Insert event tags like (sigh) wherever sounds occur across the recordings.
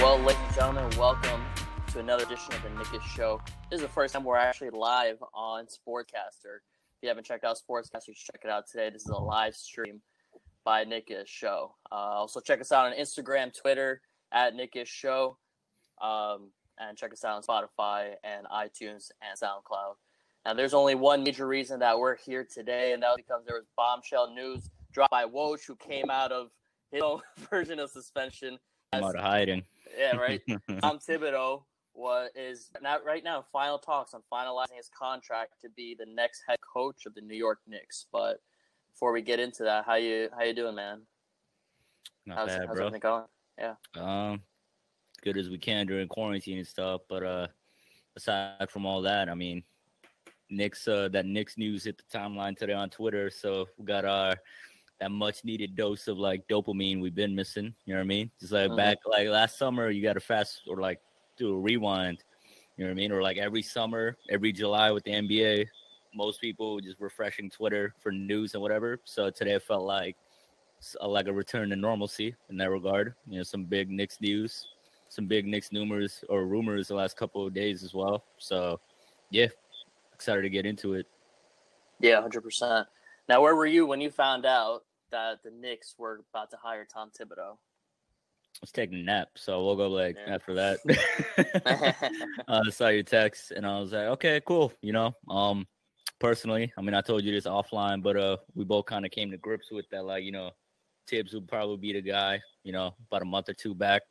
Well, ladies and gentlemen, welcome to another edition of the Knickish Show. This is the first time we're actually live on Sportscastr. If you haven't checked out Sportscastr, you should check it out today. This is a live stream by Knickish Show. Uh, also, check us out on Instagram, Twitter at Knickish Show, um, and check us out on Spotify and iTunes and SoundCloud. Now, there's only one major reason that we're here today, and that was because there was bombshell news dropped by Woj, who came out of his own (laughs) version of suspension. I'm out of hiding. Yeah, right. (laughs) Tom Thibodeau was is not right now final talks on finalizing his contract to be the next head coach of the New York Knicks. But before we get into that, how you how you doing, man? Not how's, bad, how's bro. everything going? Um, good as we can during quarantine and stuff. But uh, aside from all that, I mean, Knicks uh, that Knicks news hit the timeline today on Twitter, so we got our that much needed dose of like dopamine we've been missing. You know what I mean? Just like Mhm. back like last summer, you got to fast or like do a rewind. You know what I mean? Or like every summer, every July with the NBA, most people just refreshing Twitter for news and whatever. So today it felt like like a return to normalcy in that regard. You know, some big Knicks news, some big Knicks rumors or rumors the last couple of days as well. So, yeah, excited to get into it. Yeah, hundred percent. Now, where were you when you found out that the Knicks were about to hire Tom Thibodeau? I was taking a nap, so we'll go like Yeah. after that. (laughs) (laughs) uh, I saw your text, and I was like, okay, cool. You know, um, personally, I mean, I told you this offline, but uh, we both kind of came to grips with that, like, you know, Tibbs would probably be the guy. You know, about a month or two back.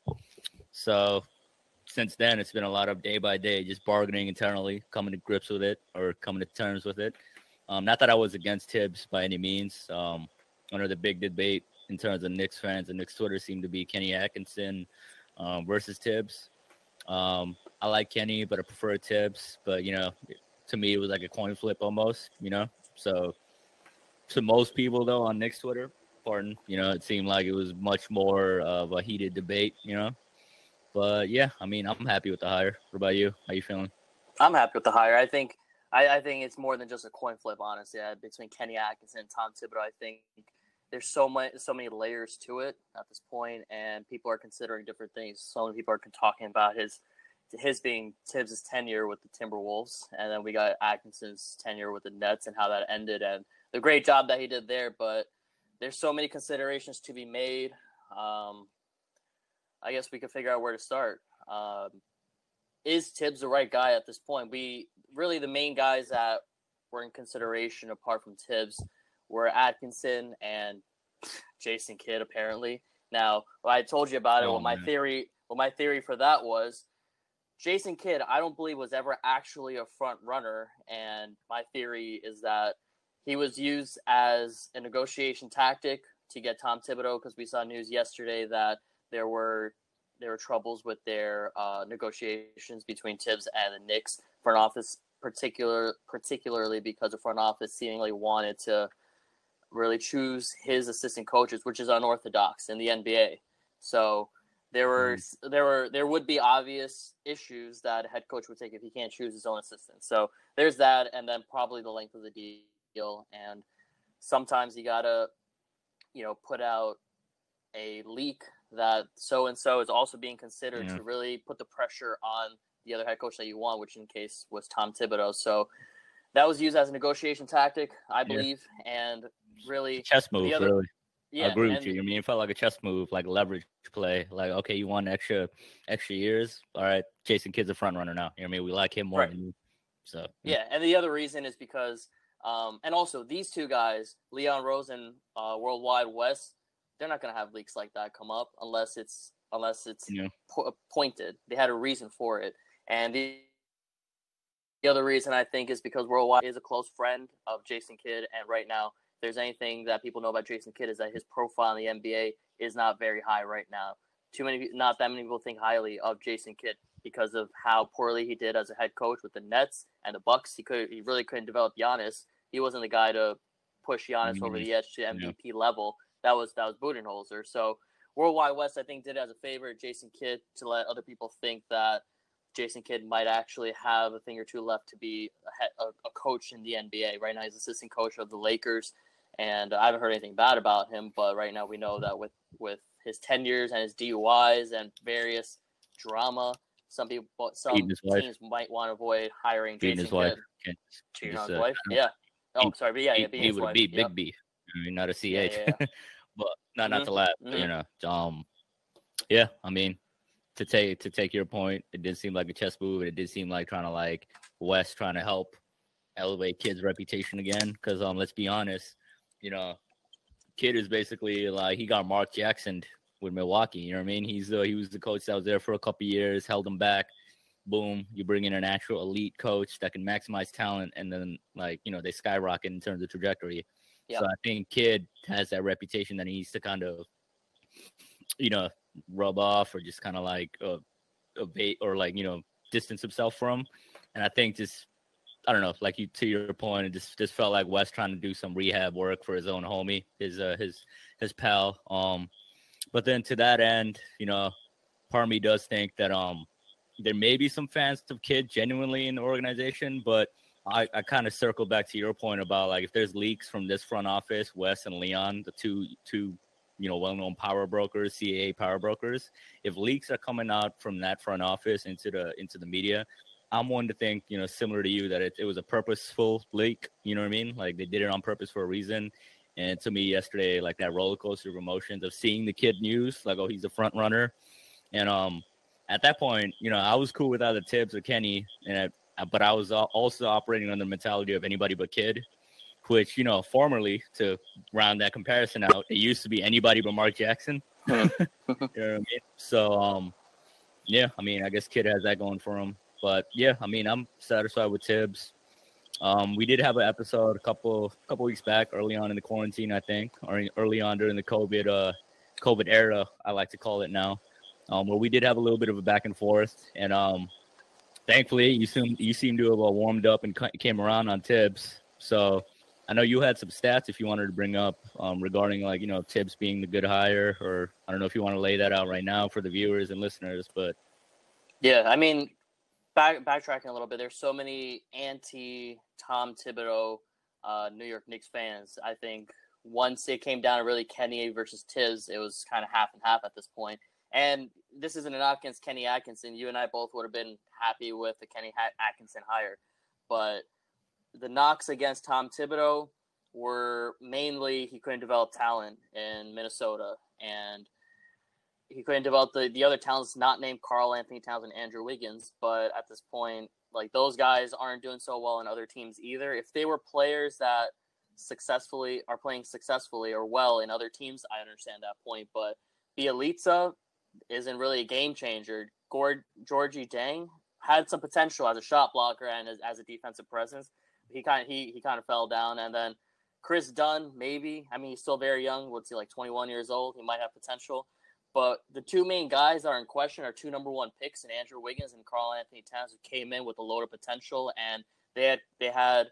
So since then, it's been a lot of day by day, just bargaining internally, coming to grips with it or coming to terms with it. Um, not that I was against Tibbs by any means. Um, under the big debate in terms of Knicks fans and Knicks Twitter seemed to be Kenny Atkinson um, versus Tibbs. Um, I like Kenny, but I prefer Tibbs. But you know, to me, it was like a coin flip almost. You know, so to most people though on Knicks Twitter, pardon, you know, it seemed like it was much more of a heated debate. You know, but yeah, I mean, I'm happy with the hire. What about you? How you feeling? I'm happy with the hire. I think I, I think it's more than just a coin flip, honestly. Uh, between Kenny Atkinson and Tom Thibodeau, I think there's so much, so many layers to it at this point, and people are considering different things. So many people are talking about his his being Tibbs' tenure with the Timberwolves, and then we got Atkinson's tenure with the Nets and how that ended, and the great job that he did there. But there's so many considerations to be made. Um, I guess we could figure out where to start. Um, is Tibbs the right guy at this point? We really the main guys that were in consideration apart from Tibbs were Atkinson and Jason Kidd apparently. Now, I told you about it, Oh, what my man. theory what my theory for that was Jason Kidd, I don't believe was ever actually a front runner and my theory is that he was used as a negotiation tactic to get Tom Thibodeau because we saw news yesterday that there were there were troubles with their uh, negotiations between Tibbs and the Knicks front office, particular particularly because the front office seemingly wanted to really choose his assistant coaches, which is unorthodox in the NBA. So there were there were there would be obvious issues that a head coach would take if he can't choose his own assistant. So there's that, and then probably the length of the deal, and sometimes you gotta you know put out a leak that so and so is also being considered Yeah. to really put the pressure on the other head coach that you want, which in case was Tom Thibodeau. So that was used as a negotiation tactic, I believe, and really, Chess move, other- really. yeah, I agree with you. I mean, it felt like a chess move, like leverage play. Like, okay, you want extra extra years? All right, Jason Kidd's a front runner now. You know what I mean? We like him more Right. than you. So Yeah, and the other reason is because, um, and also these two guys, Leon Rose and uh, Worldwide Wes, they're not going to have leaks like that come up unless it's unless it's Yeah. po- pointed. They had a reason for it, and the the other reason I think is because Worldwide is a close friend of Jason Kidd, and right now, if there's anything that people know about Jason Kidd is that his profile in the NBA is not very high right now. Too many, not that many people think highly of Jason Kidd because of how poorly he did as a head coach with the Nets and the Bucks. He could, he really couldn't develop Giannis. He wasn't the guy to push Giannis over the edge to MVP level. That was that was Budenholzer. So Worldwide Wes, I think, did it as a favor, Jason Kidd, to let other people think that Jason Kidd might actually have a thing or two left to be a, a, coach in the NBA. Right now, he's assistant coach of the Lakers, and I haven't heard anything bad about him. But right now, we know that with with his tenures and his DUIs and various drama, some people, some teams might want to avoid hiring Jason Kidd. Cheating on his wife, yeah. Oh, sorry, but yeah, yeah, he would be Big B. I mean, not a CH, yeah, yeah, (laughs) but not mm-hmm. not to laugh. Mm-hmm. you know, um, yeah. I mean, to take to take your point, it did seem like a chess move. It did seem like trying to like Wes trying to help elevate Kidd's reputation again. Because um, let's be honest, you know, Kidd is basically like he got Mark Jackson with Milwaukee. You know what I mean? He's uh, he was the coach that was there for a couple years, held him back. Boom, you bring in an actual elite coach that can maximize talent, and then like you know they skyrocket in terms of trajectory. Yep. So I think Kidd has that reputation that he needs to kind of, you know, rub off or just kind of like uh, evade or like you know distance himself from. And I think just I don't know, like you to your point, it just just felt like Wes trying to do some rehab work for his own homie, his uh, his his pal. Um, but then to that end, you know, part me does think that um there may be some fans of Kidd genuinely in the organization, but I, I kind of circle back to your point about like if there's leaks from this front office, Wes and Leon, the two two you know well-known power brokers, CAA power brokers, if leaks are coming out from that front office into the into the media, I'm one to think you know similar to you that it, it was a purposeful leak. You know what I mean? Like they did it on purpose for a reason. And to me yesterday, like that roller coaster of emotions of seeing the Kidd news, like oh he's a front runner, and um at that point, you know I was cool with either Thibs or Kenny, and I, but I was also operating on the mentality of anybody but Kidd, which you know formerly to round that comparison out, it used to be anybody but Mark Jackson. (laughs) you know what I mean? So um, yeah, I mean, I guess Kidd has that going for him. But yeah, I mean, I'm satisfied with Tibbs. Um, we did have an episode a couple couple weeks back, early on in the quarantine, I think, or early on during the COVID uh, COVID era, I like to call it now, um, where we did have a little bit of a back and forth, and um, thankfully, you seem you seem to have uh, warmed up and came around on Thibs. So I know you had some stats if you wanted to bring up um, regarding like you know Thibs being the good hire, or I don't know if you want to lay that out right now for the viewers and listeners, but yeah, I mean, back backtracking a little bit, there's so many anti Tom Thibodeau uh, New York Knicks fans. I think once it came down to really Kenny versus Tibbs, it was kind of half and half at this point. And this isn't a knock against Kenny Atkinson. You and I both would have been happy with the Kenny Atkinson hire, but the knocks against Tom Thibodeau were mainly he couldn't develop talent in Minnesota and he couldn't develop the, the other talents not named Karl-Anthony Towns and Andrew Wiggins, but at this point, like those guys aren't doing so well in other teams either. If they were players that successfully are playing successfully or well in other teams, I understand that point. But Bjelica isn't really a game changer. Gord Gorgui Dieng had some potential as a shot blocker and as, as a defensive presence, he kind of he he kind of fell down, and then Kris Dunn maybe. I mean, he's still very young. What's he like? Twenty one years old. He might have potential. But the two main guys that are in question are two number one picks, and Andrew Wiggins and Karl-Anthony Towns, who came in with a load of potential, and they had they had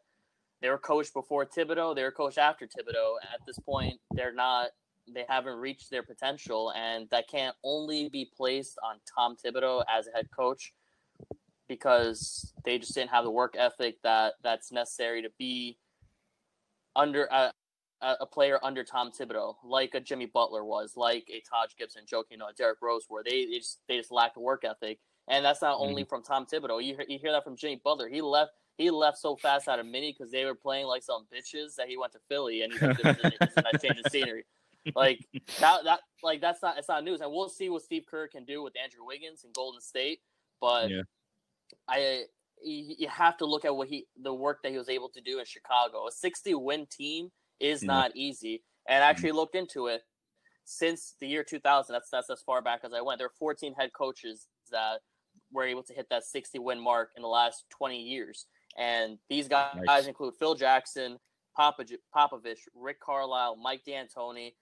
they were coached before Thibodeau, they were coached after Thibodeau. At this point, they're not they haven't reached their potential, and that can't only be placed on Tom Thibodeau as a head coach because they just didn't have the work ethic that that's necessary to be under a, a player under Tom Thibodeau, like a Jimmy Butler was, like a Taj Gibson, Joakim, you know, Derrick Rose, where they, they just they just lack the work ethic, and that's not only mm-hmm. from Tom Thibodeau. You hear, you hear that from Jimmy Butler. He left he left so fast out of Mini because they were playing like some bitches that he went to Philly and he went to, it's a nice change of scenery. Like that that like that's not it's not news, and we'll see what Steve Kerr can do with Andrew Wiggins and Golden State, but. Yeah I you have to look at what he the work that he was able to do in Chicago. A 60 win team is not easy, and I mm-hmm. actually looked into it since the year 2000. That's that's as far back as I went. There are 14 head coaches that were able to hit that 60 win mark in the last 20 years, and these guys nice. include Phil Jackson, Popovich, Rick Carlisle, Mike D'Antoni,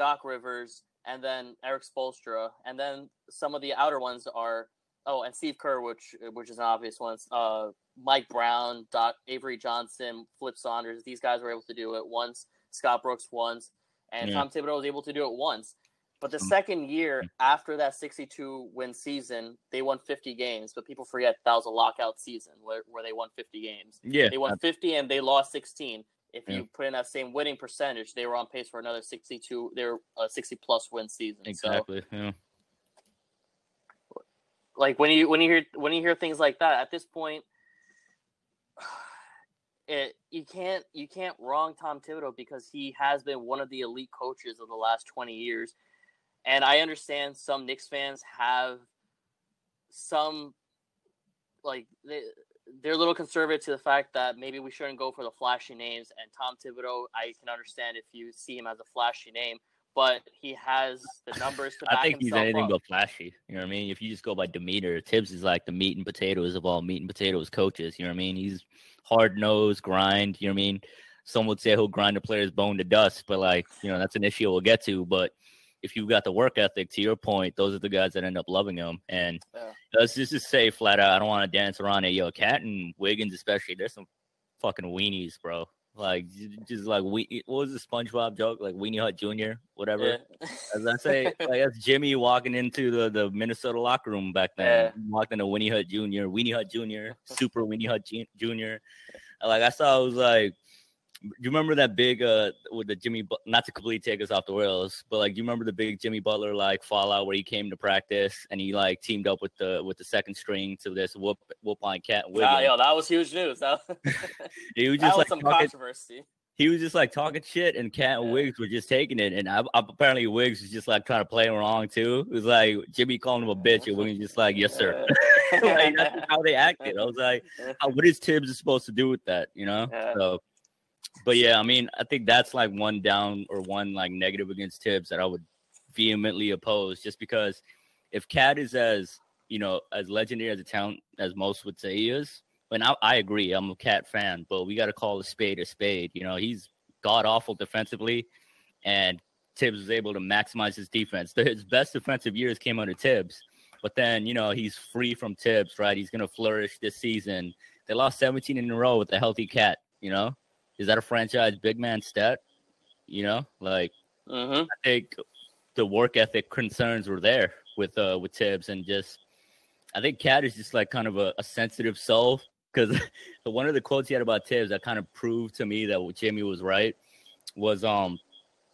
Doc Rivers, and then Erik Spoelstra, and then some of the outer ones are Oh, and Steve Kerr, which which is an obvious one. Uh, Mike Brown, Doc Avery Johnson, Flip Saunders. These guys were able to do it once. Scott Brooks once, and yeah. Tom Thibodeau was able to do it once. But the Um, second year after that 62 win season, they won 50 games. But people forget that was a lockout season where, where they won 50 games. Yeah, They won 50 and they lost 16. If Yeah. you put in that same winning percentage, they were on pace for another 62. They're a 60 plus win season. So exactly. Yeah. like when you when you hear when you hear things like that at this point (sighs) it you can't you can't wrong Tom Thibodeau because he has been one of the elite coaches of the last 20 years and I understand some Knicks fans have some like they they're a little conservative to the fact that maybe we shouldn't go for the flashy names and Tom Thibodeau I can understand if you see him as a flashy name but he has the numbers to back I think he's anything up. but flashy. You know what I mean? If you just go by demeanor, Tibbs is like the meat and potatoes of all meat and potatoes coaches. You know what I mean? He's hard nosed, grind. You know what I mean? Some would say he'll grind a player's bone to dust, but like you know that's an issue we'll get to. But if you've got the work ethic, to your point, those are the guys that end up loving him. And Yeah. let's just, just say flat out, I don't want to dance around it. Yo, KAT and Wiggins especially, there's some fucking weenies, bro. Like just like we, what was the SpongeBob joke? Like Weenie Hut Jr. Whatever. Yeah. As I say, (laughs) like that's Jimmy walking into the, the Minnesota locker room back then. He walked into Winnie Hut Jr., Weenie Hut Jr., (laughs) Super Weenie Hut Jr. Like I saw, I was like, you remember that big uh with the Jimmy? Not to completely take us off the rails, but like, do you remember the big Jimmy Butler like fallout where he came to practice and he like teamed up with the with the second string to this whoop whoop on KAT Nah, Wiggins? yo, that was huge news. That, (laughs) he was (laughs) just was like some talking, controversy. he was just like talking shit, and KAT and Yeah. Wiggs were just taking it. And I, I, apparently Wiggs was just like trying to play him wrong too. It was like Jimmy calling him a bitch, and Wiggs just like, "Yes, sir." (laughs) like, that's how they acted. I was like, "What is Tibbs supposed to do with that?" You know? Yeah. So, but yeah, I mean, I think that's like one down or one like negative against Tibbs that I would vehemently oppose, just because if KAT is as you know as legendary as a talent as most would say he is, and I, I agree, I'm a KAT fan, but we got to call a spade a spade. You know, he's god awful defensively, and Tibbs was able to maximize his defense. His best defensive years came under Tibbs, but then you know he's free from Tibbs, right? He's gonna flourish this season. They lost 17 in a row with a healthy KAT. You know, is that a franchise big man stat? You know, like hmm I think the work ethic concerns were there with uh with Tibbs and just I think KAT is just like kind of a, a sensitive soul because (laughs) one of the quotes he had about Tibbs that kind of proved to me that Jimmy was right was um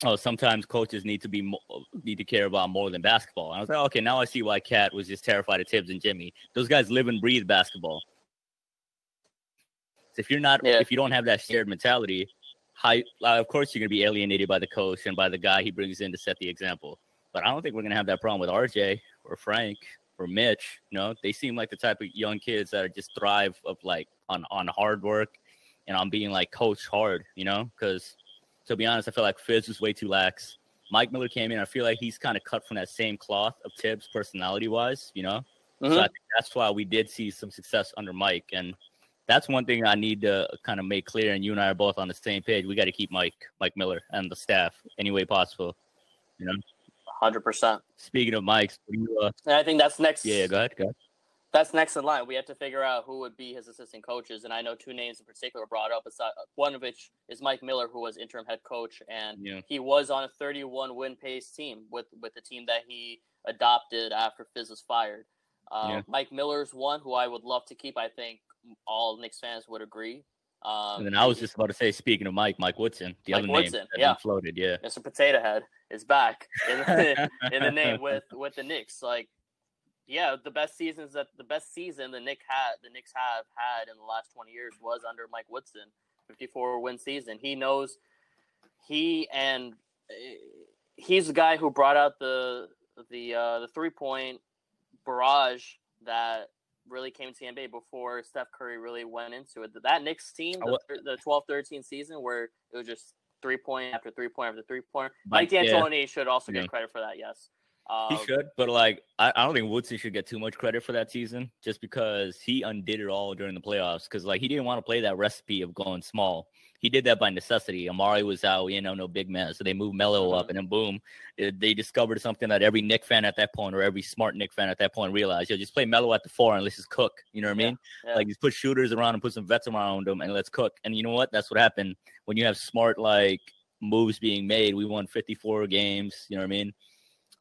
oh sometimes coaches need to be mo- need to care about more than basketball. And I was like okay now I see why KAT was just terrified of Tibbs and Jimmy. Those guys live and breathe basketball. So if you're not Yeah. if you don't have that shared mentality, how uh, of course you're gonna be alienated by the coach and by the guy he brings in to set the example. But I don't think we're gonna have that problem with RJ or Frank or Mitch. You know, they seem like the type of young kids that are just thrive of like on on hard work and on being like coached hard. You know, because to be honest, I feel like Fizz was way too lax. Mike Miller came in. I feel like he's kind of cut from that same cloth of Tibbs, personality wise. You know, so I think that's why we did see some success under Mike, and that's one thing I need to kind of make clear. And you and I are both on the same page. We got to keep Mike, Mike Miller, and the staff any way possible. You know. Hundred percent. Speaking of Mike's, you, uh, And I think that's next. yeah, go ahead, go ahead. That's next in line. We have to figure out who would be his assistant coaches, and I know two names in particular brought up. One of which is Mike Miller, who was interim head coach, and Yeah. he was on a 31 win pace team with with the team that he adopted after Fizz was fired. Uh, Yeah. Mike Miller's one who I would love to keep. I think all Knicks fans would agree. Um, And then I was just about to say, speaking of Mike, Mike Woodson, the Mike other Woodson, name yeah. floated, yeah. Mr. Potato Head is back in the, (laughs) in the name with with the Knicks. Like, yeah, the best seasons that the best season the Knicks had the Knicks have had in the last twenty years was under Mike Woodson, fifty four win season. He knows he and uh, he's the guy who brought out the the uh, the three point barrage that really came to the NBA before Steph Curry really went into it. That Knicks team, the, wa- the 12-13 season where it was just three point after three point after three point. Mike, Mike yeah. D'Antoni should also Yeah. get credit for that. Yes, He Um, should, but like I, I don't think Woodson should get too much credit for that season, just because he undid it all during the playoffs. Because like he didn't want to play that recipe of going small. He did that by necessity. Amar'e was out, you know, no big man, so they moved Melo up, Mhm. and then boom, they discovered something that every Knick fan at that point, or every smart Knick fan at that point, realized: yo, just play Melo at the four and let's just cook. You know what I Yeah, mean? yeah. Like just put shooters around and put some vets around them, and let's cook. And you know what? That's what happened when you have smart like moves being made. We won 54 games. You know what I mean?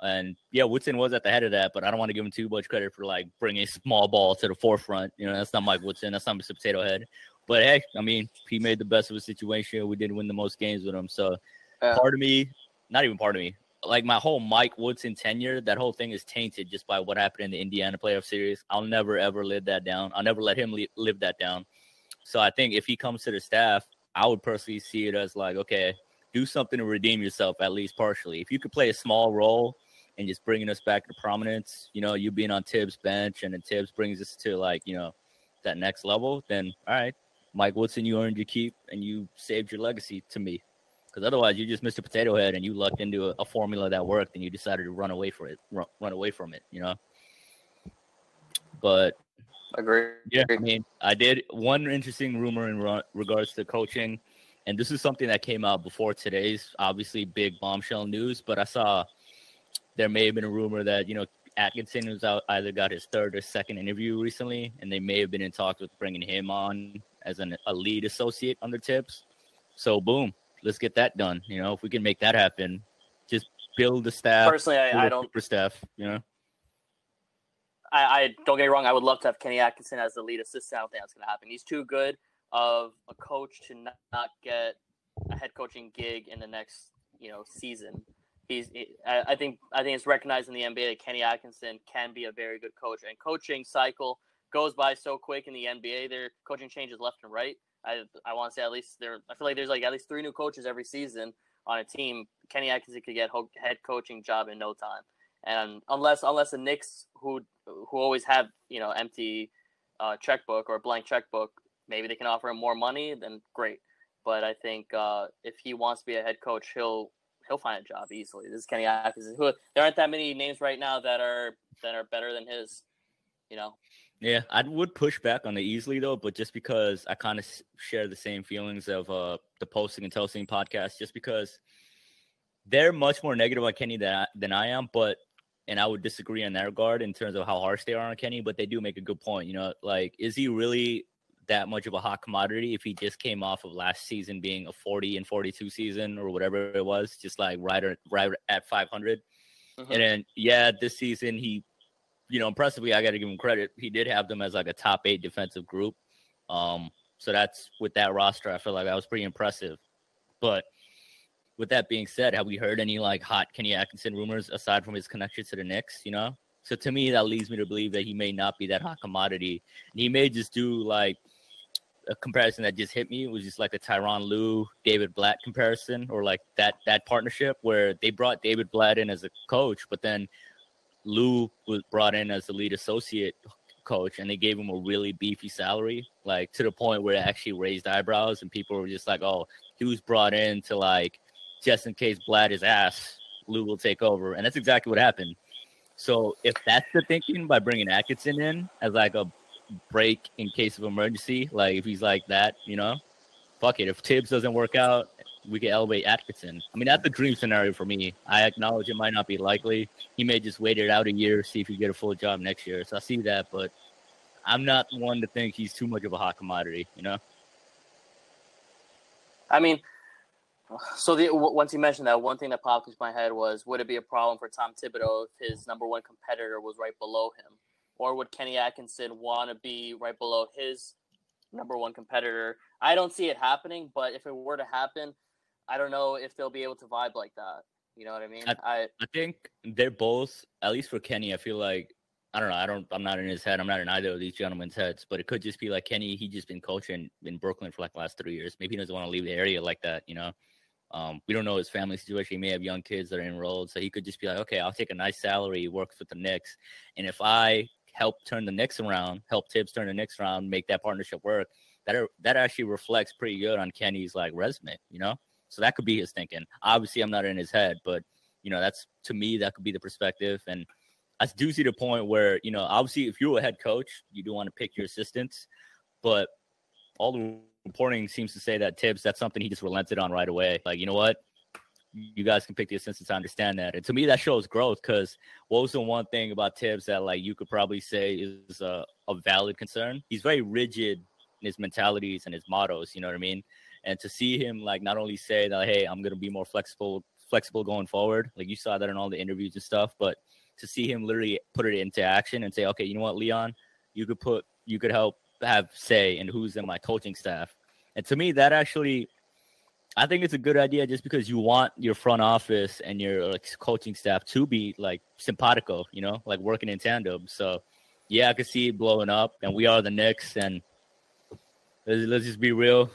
And yeah, Woodson was at the head of that, but I don't want to give him too much credit for like bringing (laughs) small ball to the forefront. You know, that's not Mike Woodson. That's not Mr. Potato Head. But hey, I mean, he made the best of a situation. We didn't win the most games with him. So yeah. part of me, not even part of me, like my whole Mike Woodson tenure, that whole thing is tainted just by what happened in the Indiana playoff series. I'll never ever live that down. I'll never let him live that down. So I think if he comes to the staff, I would personally see it as like, okay, do something to redeem yourself at least partially. If you could play a small role and just bringing us back to prominence, you know, you being on Thibs' bench and then Thibs brings us to like, you know, that next level, then all right, Mike Woodson, you earned your keep and you saved your legacy to me because otherwise you just Mr. Potato Head and you lucked into a, a, formula that worked and you decided to run away from it, run, run away from it, you know. But agree. Yeah, I mean, I did one interesting rumor in re- regards to coaching, and this is something that came out before today's obviously big bombshell news. But I saw there may have been a rumor that you know Atkinson was out either got his third or second interview recently, and they may have been in talks with bringing him on as an, a lead associate under Thibs. So boom, let's get that done. You know, if we can make that happen, just build the staff. Personally, I, I don't for staff. You know, I, I, don't get me wrong. I would love to have Kenny Atkinson as the lead assistant. I don't think that's going to happen. He's too good of a coach to not, not, get a head coaching gig in the next you know season. He's. I, I think. I think it's recognized in the NBA that Kenny Atkinson can be a very good coach. And coaching cycle goes by so quick in the NBA. Their coaching changes left and right. I I want to say at least there. I feel like there's like at least three new coaches every season on a team. Kenny Atkinson could get head coaching job in no time, and unless unless the Knicks who who always have you know empty uh, checkbook or blank checkbook, maybe they can offer him more money. Then great. But I think uh, if he wants to be a head coach, he'll he'll find a job easily. This is Kenny Atkinson. Who there aren't that many names right now that are that are better than his. You know, yeah, I would push back on it easily though, but just because I kind of share the same feelings of uh, the posting and toasting podcast, just because they're much more negative on Kenny than I, than I am, but and I would disagree in that regard in terms of how harsh they are on Kenny, but they do make a good point. You know, like is he really that much of a hot commodity if he just came off of last season being a 40 and 42 season or whatever it was, just like right, right at 500. Mm-hmm. And then, yeah, this season he you know, impressively, I got to give him credit. He did have them as like a top eight defensive group. Um, so that's with that roster, I feel like that was pretty impressive. But with that being said, have we heard any like hot Kenny Atkinson rumors aside from his connection to the Knicks? You know, so to me, that leads me to believe that he may not be that hot commodity. And he may just do like a comparison that just hit me. It was just like a Tyronn Lue, David Blatt comparison, or like that that partnership where they brought David Blatt in as a coach, but then Lue was brought in as the lead associate coach and they gave him a really beefy salary, like to the point where it actually raised eyebrows and people were just like, oh, he was brought in to like just in case Blatt is ass, Lue will take over. And that's exactly what happened. So if that's the thinking by bringing Atkinson in as like a break in case of emergency, like if he's like that, you know, fuck it. If Thibs doesn't work out, we can elevate Atkinson. I mean, that's the dream scenario for me. I acknowledge it might not be likely. He may just wait it out a year, see if he get a full job next year. So I see that, but I'm not one to think he's too much of a hot commodity. You know. I mean, so the, once you mentioned that, one thing that popped into my head was, would it be a problem for Tom Thibodeau if his number one competitor was right below him, or would Kenny Atkinson want to be right below his number one competitor? I don't see it happening, but if it were to happen, I don't know if they'll be able to vibe like that. You know what I mean? I, I, I think they're both, at least for Kenny, I feel like I don't know. I don't. I'm not in his head. I'm not in either of these gentlemen's heads. But it could just be like Kenny. He just been coaching in Brooklyn for like the last three years. Maybe he doesn't want to leave the area like that. You know. Um, we don't know his family situation. He may have young kids that are enrolled, so he could just be like, okay, I'll take a nice salary, works with the Knicks, and if I help turn the Knicks around, help Thibs turn the Knicks around, make that partnership work, that are, that actually reflects pretty good on Kenny's like resume. You know. So that could be his thinking. Obviously, I'm not in his head, but you know, that's to me that could be the perspective. And I do see the point where you know, obviously, if you're a head coach, you do want to pick your assistants, but all the reporting seems to say that Thibs that's something he just relented on right away. Like, you know what? You guys can pick the assistants. I understand that. And to me, that shows growth because what was the one thing about Thibs that like you could probably say is a, a valid concern? He's very rigid in his mentalities and his mottos. You know what I mean? And to see him like not only say that hey i'm to be more flexible flexible going forward. Like you saw that in all the interviews and stuff, but to see him literally put it into action and say, okay, you know what, Leon, you could put, you could help have say in who's in my coaching staff. And to me, that actually, I think it's a good idea just because you want your front office and your like coaching staff to be like simpatico, you know, like working in tandem. So, yeah, I could see it blowing up, and we are the Knicks, and let's, let's just be real,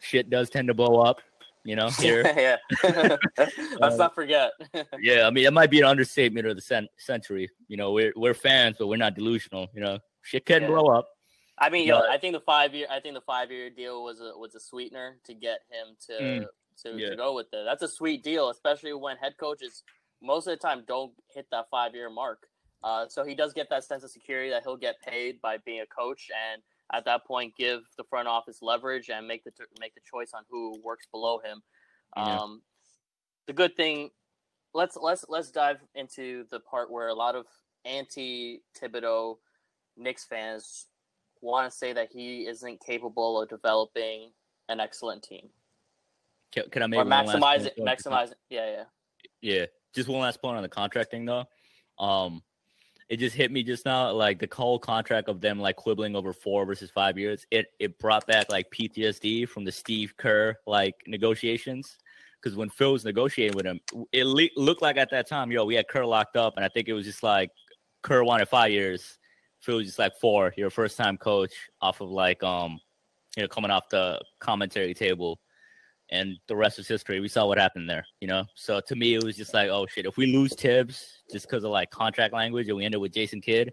shit does tend to blow up you know, (laughs) here. yeah. (laughs) Let's uh, not forget. (laughs) yeah, I mean, it might be an understatement of the cent- century. You know, we're we're fans, but we're not delusional. You know, shit can yeah. blow up. I mean, but, yo, I think the five year, I think the five year deal was a was a sweetener to get him to mm, to, yeah. to go with it. That's a sweet deal, especially when head coaches most of the time don't hit that five year mark. Uh, so he does get that sense of security that he'll get paid by being a coach and at that point give the front office leverage and make the make the choice on who works below him. Yeah. Um, the good thing, let's let's let's dive into the part where a lot of anti Thibodeau Knicks fans want to say that he isn't capable of developing an excellent team. Can, can I make or maximize it? Maximize it. Yeah, yeah. Yeah. Just one last point on the contracting though. Um, it just hit me just now, like the whole contract of them like quibbling over four versus five years. It it brought back like PTSD from the Steve Kerr like negotiations. Because when Phil was negotiating with him, it le- looked like at that time, yo, we had Kerr locked up, and I think it was just like Kerr wanted five years. Phil was just like four. You're a first time coach off of like um, you know, coming off the commentary table and the rest is history. We saw what happened there, you know. So to me, it was just like, oh shit, if we lose Thibs just because of like contract language, and we ended with Jason Kidd,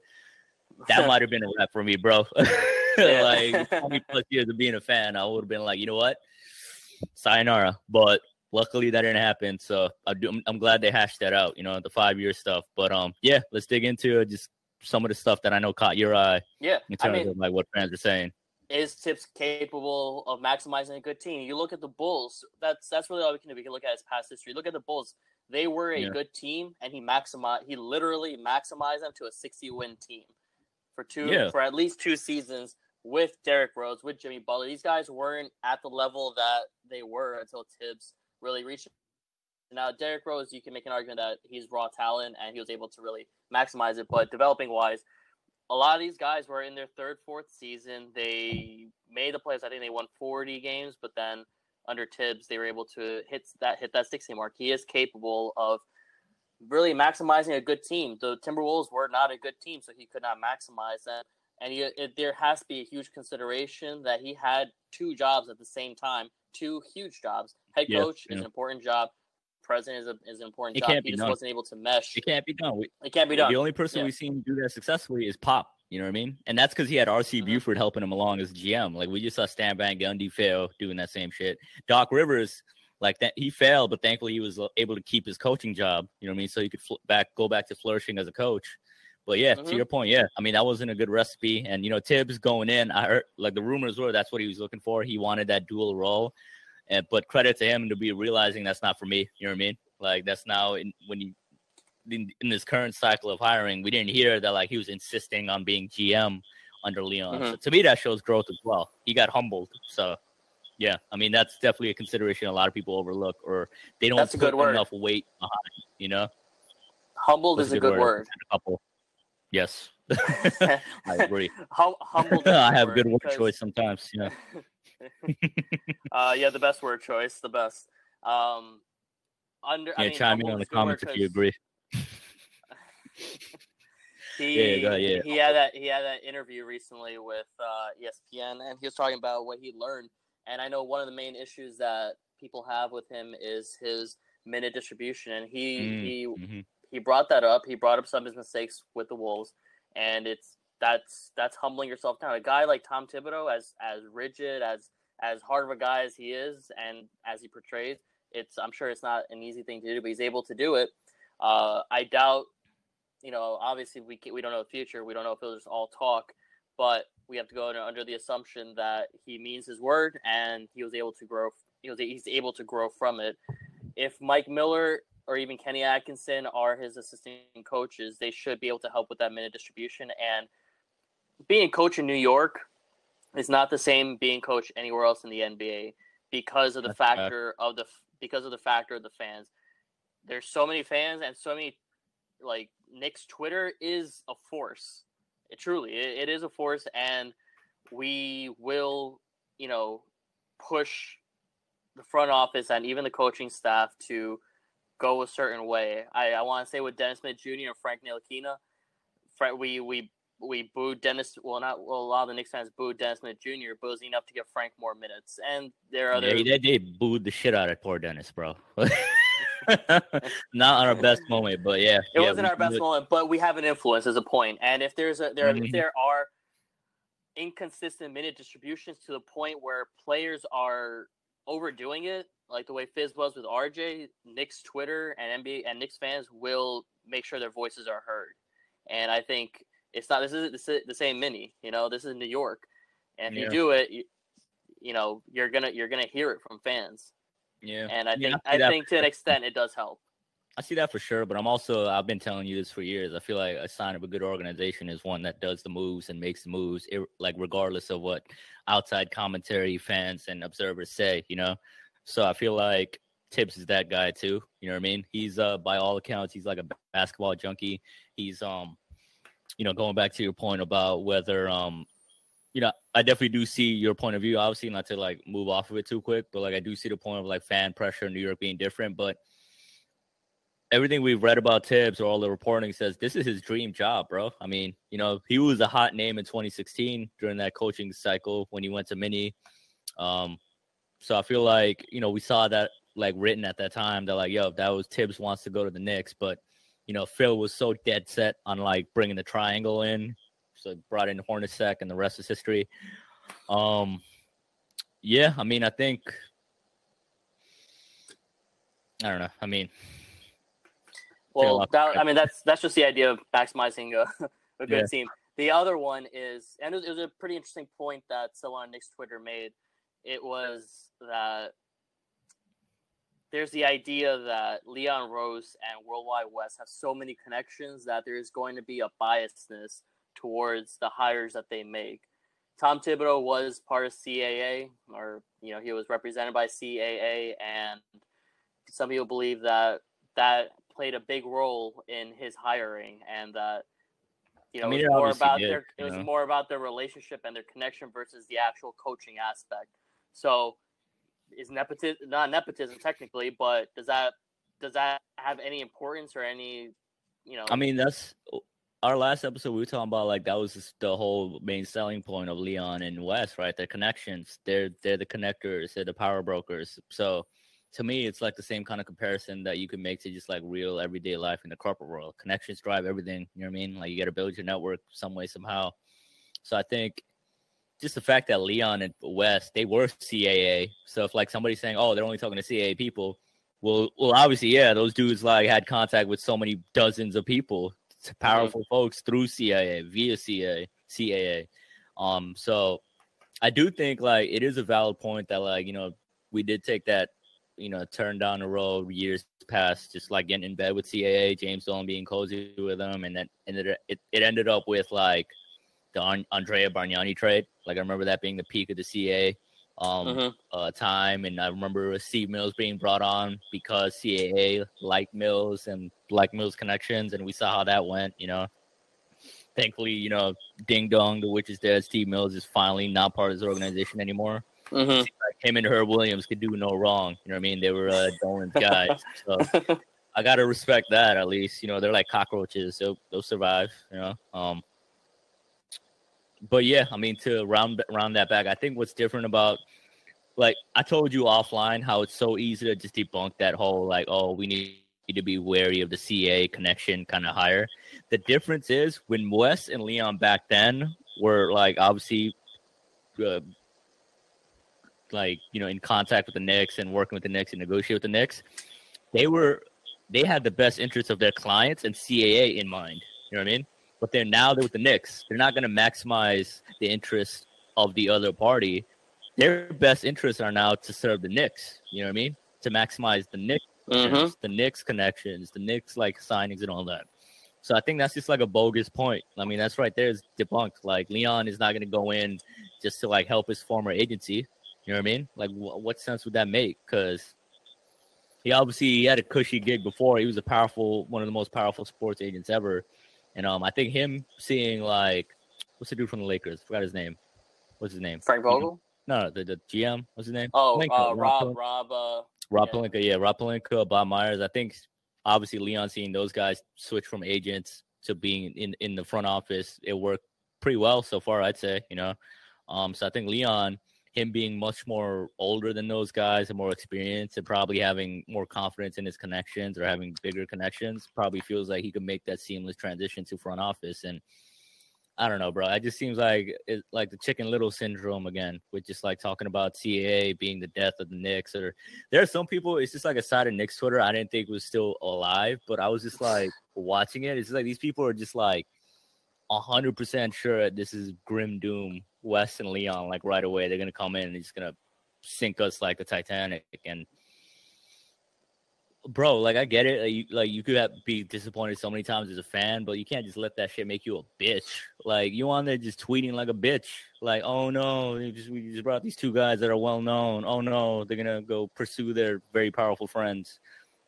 that (laughs) might have been a wrap for me, bro. (laughs) like 20 (laughs) plus years of being a fan, I would have been like, you know what, sayonara. But luckily that didn't happen. So I do, I'm, I'm glad they hashed that out, you know, the five year stuff. But um, yeah, let's dig into just some of the stuff that I know caught your eye. Yeah, in terms I mean, of like what fans are saying is Thibs capable of maximizing a good team? You look at the Bulls. That's that's really all we can do. We can look at his past history. Look at the Bulls. They were a yeah. good team, and he maximized. He literally maximized them to a sixty-win team for two yeah. for at least two seasons with Derrick Rose, with Jimmy Butler. These guys weren't at the level that they were until Thibs really reached. Now, Derrick Rose, you can make an argument that he's raw talent and he was able to really maximize it, but developing wise, a lot of these guys were in their third, fourth season. They made the playoffs. I think they won 40 games, but then under Tibbs, they were able to hit that hit that 60 mark. He is capable of really maximizing a good team. The Timberwolves were not a good team, so he could not maximize that. And he, it, there has to be a huge consideration that he had two jobs at the same time, two huge jobs. Head coach yeah. is an important job president is, a, is an important it job. Can't he just done. wasn't able to mesh. It can't be done. We, it can't be done. The only person yeah. we've seen do that successfully is Pop. You know what I mean? And that's because he had RC mm-hmm. Buford helping him along as GM. Like we just saw Stan Van Gundy fail doing that same shit. Doc Rivers, like that, he failed, but thankfully he was able to keep his coaching job. You know what I mean? So he could fl- back go back to flourishing as a coach. But yeah, mm-hmm. to your point, yeah, I mean that wasn't a good recipe. And you know, Thibs going in, I heard like the rumors were that's what he was looking for. He wanted that dual role. And but credit to him to be realizing that's not for me. You know what I mean? Like that's now in, when you in, in, this current cycle of hiring, we didn't hear that like he was insisting on being GM under Leon. Mm-hmm. So to me, that shows growth as well. He got humbled. So yeah, I mean that's definitely a consideration a lot of people overlook or they don't that's put enough weight behind. You know, humbled that's is a good, good word. word. A couple. Yes, (laughs) I (laughs) agree. Hum- humbled. (laughs) I have good word because... choice sometimes. Yeah. (laughs) uh, yeah, the best word choice, the best. Um, under. Yeah, I mean, chime in on the comments if you agree. (laughs) he yeah, yeah, he had that he had that interview recently with uh, ESPN, and he was talking about what he learned. And I know one of the main issues that people have with him is his minute distribution, and he mm, he mm-hmm. he brought that up. He brought up some of his mistakes with the Wolves, and it's that's that's humbling yourself down. A guy like Tom Thibodeau, as as rigid as as hard of a guy as he is, and as he portrays, it's I'm sure it's not an easy thing to do, but he's able to do it. Uh, I doubt, you know, obviously we we don't know the future. We don't know if it was all talk, but we have to go under the assumption that he means his word and he was able to grow. He was he's able to grow from it. If Mike Miller or even Kenny Atkinson are his assistant coaches, they should be able to help with that minute distribution. And being coach in New York is not the same being coach anywhere else in the NBA because of the That's factor bad. of the because of the factor of the fans. there's so many fans and so many like Knicks Twitter is a force. It truly it, it is a force, and we will you know push the front office and even the coaching staff to go a certain way. I, I want to say with Dennis Smith Jr. and Frank Ntilikina, we we we booed Dennis. Well, not well. A lot of the Knicks fans booed Dennis Smith Jr. But it was enough to give Frank more minutes. And there are other. Yeah, they, they booed the shit out of poor Dennis, bro. (laughs) not our best moment, but yeah, it yeah, wasn't our best moment. But we have an influence as a point. And if there's a there mm-hmm. if there are inconsistent minute distributions to the point where players are overdoing it, like the way Fizz was with RJ, Knicks Twitter and NBA and Knicks fans will make sure their voices are heard. And I think it's not this isn't the same mini. You know, this is New York, and if yeah. you do it, you, you, know you're gonna you're gonna hear it from fans. Yeah, and I think yeah, I, I think to an extent it does help. I see that for sure, but I'm also I've been telling you this for years. I feel like a sign of a good organization is one that does the moves and makes the moves, like regardless of what outside commentary, fans, and observers say. You know, so I feel like Thibs is that guy too. You know what I mean? He's uh by all accounts, he's like a basketball junkie. He's um you know, going back to your point about whether um you know, I definitely do see your point of view. Obviously, not to like move off of it too quick, but like I do see the point of like fan pressure in New York being different. But everything we've read about Thibs or all the reporting says this is his dream job, bro. I mean, you know, he was a hot name in 2016 during that coaching cycle when he went to Mini. Um, so I feel like you know we saw that like written at that time that like yo, that was Thibs wants to go to the Knicks, but you know, Phil was so dead set on like bringing the triangle in, so brought in Hornacek, and the rest is history. Um, yeah, I mean, I think I don't know. I mean, well, that, I mean that's that's just the idea of maximizing a, (laughs) a good yeah. team. The other one is, and it was, it was a pretty interesting point that someone on Knicks Twitter made. It was that there's the idea that Leon Rose and Worldwide Wes have so many connections that there's going to be a biasness towards the hires that they make. Tom Thibodeau was part of CAA, or you know, he was represented by CAA, and some people believe that that played a big role in his hiring, and that you know, I mean, it was more about did, their it was more about their relationship and their connection versus the actual coaching aspect. So is nepotism not nepotism technically, but does that does that have any importance or any you know? I mean, that's our last episode. We were talking about like that was the whole main selling point of Leon and Wes, right? Their connections. They're they're the connectors. They're the power brokers. So to me, it's like the same kind of comparison that you can make to just like real everyday life in the corporate world. Connections drive everything. You know what I mean? Like you got to build your network some way somehow. So I think just the fact that Leon and Wes they were CAA. So if like somebody's saying, "Oh, they're only talking to CAA people," well, well, obviously, yeah, those dudes like had contact with so many dozens of people, powerful mm-hmm. folks through CAA via CAA, CAA. Um, so I do think like it is a valid point that like you know we did take that you know turn down the road years past, just like getting in bed with CAA, James Dolan being cozy with them, and then and it it, it ended up with like the Andrea Bargnani trade. Like I remember that being the peak of the CA um, mm-hmm. uh, time, and I remember Steve Mills being brought on because CAA liked Mills and liked Mills connections, and we saw how that went. You know, thankfully, you know, Ding Dong, the witch is dead. Steve Mills is finally not part of this organization anymore. Mm-hmm. Like him and Herb Williams could do no wrong. You know what I mean? They were uh, Dolan's (laughs) guys. So I gotta respect that at least. You know, they're like cockroaches. So they'll survive. You know. Um, but yeah, I mean to round round that back, I think what's different about like I told you offline how it's so easy to just debunk that whole like oh we need to be wary of the CA connection kind of higher. The difference is when Wes and Leon back then were like obviously uh, like you know in contact with the Knicks and working with the Knicks and negotiate with the Knicks, they were they had the best interests of their clients and CAA in mind. You know what I mean? But they're now they're with the Knicks. They're not going to maximize the interest of the other party. Their best interests are now to serve the Knicks. You know what I mean? To maximize the Knicks, mm-hmm. the Knicks connections, the Knicks like signings and all that. So I think that's just like a bogus point. I mean, that's right there is debunked. Like Leon is not going to go in just to like help his former agency. You know what I mean? Like, wh- what sense would that make? Because he obviously he had a cushy gig before. He was a powerful, one of the most powerful sports agents ever. And um, I think him seeing like what's the dude from the Lakers? Forgot his name. What's his name? Frank Vogel. No, the, the GM. What's his name? Oh, Pelinka, uh, Rob. Rob. Uh, Rob yeah. Pelinka, yeah, Rob Pelinka, Bob Myers. I think obviously Leon seeing those guys switch from agents to being in in the front office, it worked pretty well so far. I'd say, you know. Um, so I think Leon, him being much more older than those guys and more experienced, and probably having more confidence in his connections or having bigger connections, probably feels like he could make that seamless transition to front office and. I don't know, bro. It just seems like it's like the Chicken Little syndrome again, with just like talking about CAA being the death of the Knicks. Or there are some people. It's just like a side of Knicks Twitter. I didn't think was still alive, but I was just like watching it. It's just like these people are just like hundred percent sure this is grim doom. Wes and Leon, like right away, they're gonna come in and he's gonna sink us like the Titanic. And bro, like I get it. Like you, like you could have, be disappointed so many times as a fan, but you can't just let that shit make you a bitch. Like you on there just tweeting like a bitch. Like, oh no, we just, we just brought these two guys that are well known. Oh no, they're gonna go pursue their very powerful friends.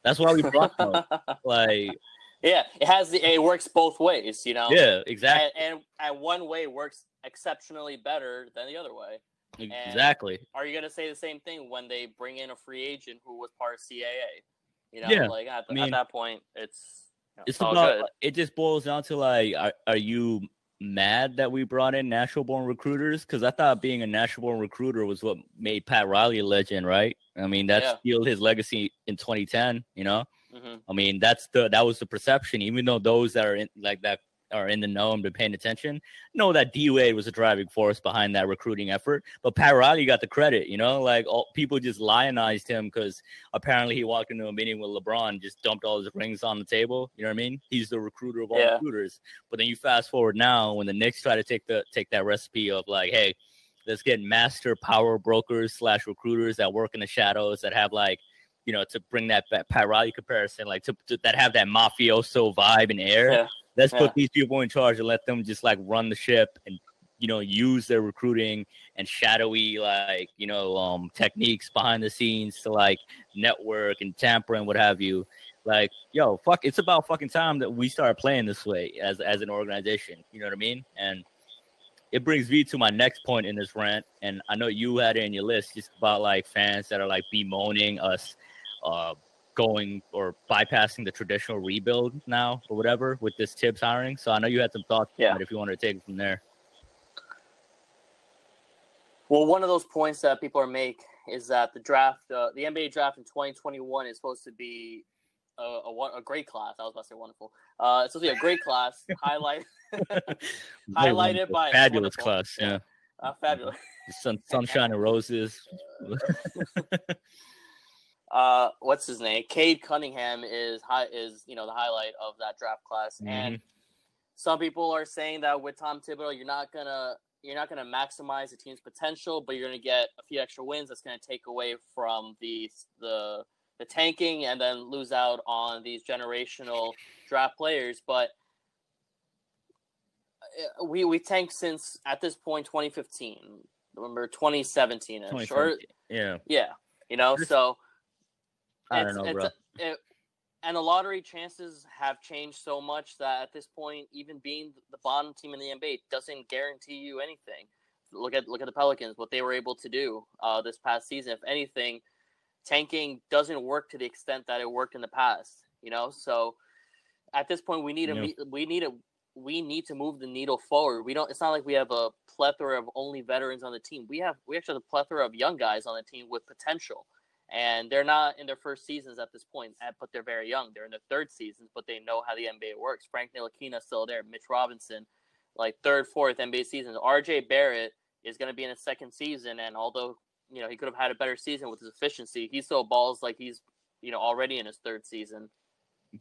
That's why we brought them. (laughs) like, yeah, it has the it works both ways, you know. yeah, exactly, And, and and one way works exceptionally better than the other way. exactly. Are you gonna say the same thing when they bring in a free agent who was part of CAA? You know, Yeah, like at, I mean- at that point, it's you know, It's about good. it just boils down to like are, are you mad that we brought in national born recruiters? Because I thought being a national born recruiter was what made Pat Riley a legend, right? I mean that Yeah. sealed his legacy in 2010. You know, hmm I mean that's the that was the perception. Even though those that are in like that are in the know and been paying attention know that D Wade was a driving force behind that recruiting effort. But Pat Riley got the credit. You know, like all, people just lionized him because apparently he walked into a meeting with LeBron, just dumped all his rings on the table. You know what I mean? He's the recruiter of all Yeah. recruiters. But then you fast forward now when the Knicks try to take the take that recipe of like, hey, let's get master power brokers slash recruiters that work in the shadows that have like, you know, to bring that, that Pat Riley comparison, like to, to that have that mafioso vibe and air. Yeah. Let's Yeah. put these people in charge and let them just like run the ship and you know use their recruiting and shadowy like you know um techniques behind the scenes to like network and tamper and what have you. Like yo fuck it's about fucking time that we start playing this way as as an organization you know what i mean? And it brings me to my next point in this rant and i know you had it in your list just about like fans that are like bemoaning us uh going or bypassing the traditional rebuild now or whatever with this Thibs hiring so i know you had some thoughts Yeah. yeah. if you wanted to take it from there Well, one of those points that people are make is that the draft, uh, the NBA draft in 2021 is supposed to be a, a, a great class. I was about to say wonderful. Uh, it's supposed to be a great class, (laughs) highlight, (laughs) Highlighted by- fabulous class Yeah. yeah, uh, fabulous. Sun, sunshine and roses (laughs) Uh, what's his name? Cade Cunningham is high is you know the highlight of that draft class, and some people are saying that with Tom Thibodeau, you're not gonna you're not gonna maximize the team's potential, but you're gonna get a few extra wins. That's gonna take away from the the the tanking and then lose out on these generational draft players. But uh, we we tanked since at this point 2015. Remember 2017 -ish, or 2017. yeah yeah, you know so. I don't know it's bro it- and the lottery chances have changed so much that at this point, even being the bottom team in the NBA doesn't guarantee you anything. Look at look at the Pelicans, what they were able to do uh, this past season. If anything, tanking doesn't work to the extent that it worked in the past. You know, so at this point, we need to Yeah. we need to we need to move the needle forward. We don't. It's not like we have a plethora of only veterans on the team. We have we actually have a plethora of young guys on the team with potential and they're not in their first seasons at this point, uh, but they're very young. They're in their third seasons, but they know how the NBA works. Frank Ntilikina still there. Mitch Robinson, like third, fourth NBA seasons. RJ Barrett is going to be in his second season, and although you know he could have had a better season with his efficiency, he still balls like he's you know already in his third season.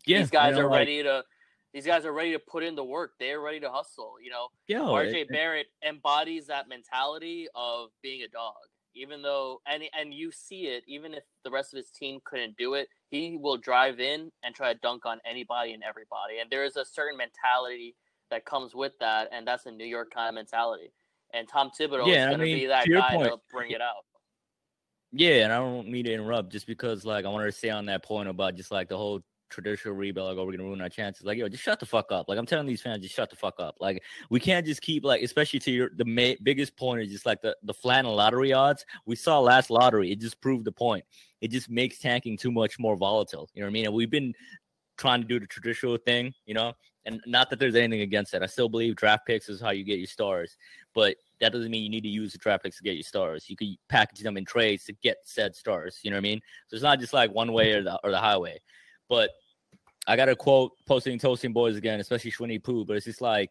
yeah these guys are like, ready to. These guys are ready to put in the work. They're ready to hustle. You know, yo, RJ it- Barrett embodies that mentality of being a dog. Even though and and you see it, even if the rest of his team couldn't do it, he will drive in and try to dunk on anybody and everybody. And there is a certain mentality that comes with that, and that's a New York kind of mentality. And Tom Thibodeau Yeah, is going to be that to guy to point, bring it out. Yeah, and I don't mean to interrupt just because like I wanted to say on that point about just like the whole traditional rebuild, like, oh, we're gonna ruin our chances. Like, yo, just shut the fuck up. Like, I'm telling these fans, just shut the fuck up. Like, we can't just keep like, especially to your the ma- biggest point is just like the the flannel lottery odds. We saw last lottery, it just proved the point. It just makes tanking too much more volatile. You know what I mean? And we've been trying to do the traditional thing, you know. And not that there's anything against that. I still believe draft picks is how you get your stars, but that doesn't mean you need to use the draft picks to get your stars. You could package them in trades to get said stars. You know what I mean? So it's not just like one way or the or the highway. But I got to quote posting toasting boys again, especially Shwinny Poo, but it's just like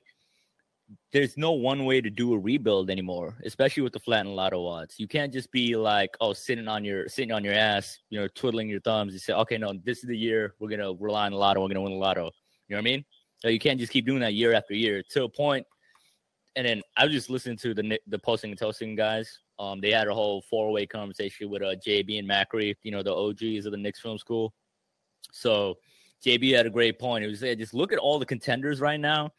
there's no one way to do a rebuild anymore, especially with the flat and lotto odds. You can't just be like, oh, sitting on your sitting on your ass, you know, twiddling your thumbs. You say, okay, no, this is the year we're gonna rely on the lotto. We're gonna win the lotto. You know what I mean? So you can't just keep doing that year after year to a point. And then I was just listening to the the posting and toasting guys. Um, they had a whole four way conversation with uh, JB and Macri, you know, the OGs of the Knicks film school. So JB had a great point. It was saying, just look at all the contenders right now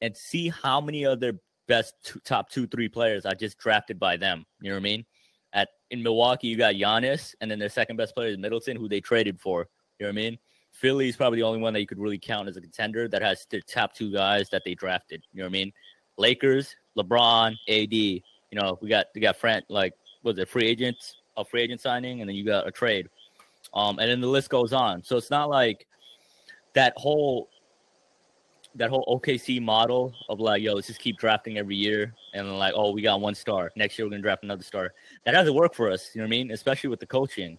and see how many of their best two, top two, three players are just drafted by them. You know what I mean? At in Milwaukee, you got Giannis, and then their second best player is Middleton, who they traded for. You know what I mean? Philly is probably the only one that you could really count as a contender that has their top two guys that they drafted. You know what I mean? Lakers, LeBron, AD. You know, we got we got Fran like was it free agents, a free agent signing, and then you got a trade. Um, and then the list goes on. So it's not like that whole that whole OKC model of like, yo, let's just keep drafting every year, and like, oh, we got one star. Next year we're gonna draft another star. That doesn't work for us. You know what I mean? Especially with the coaching,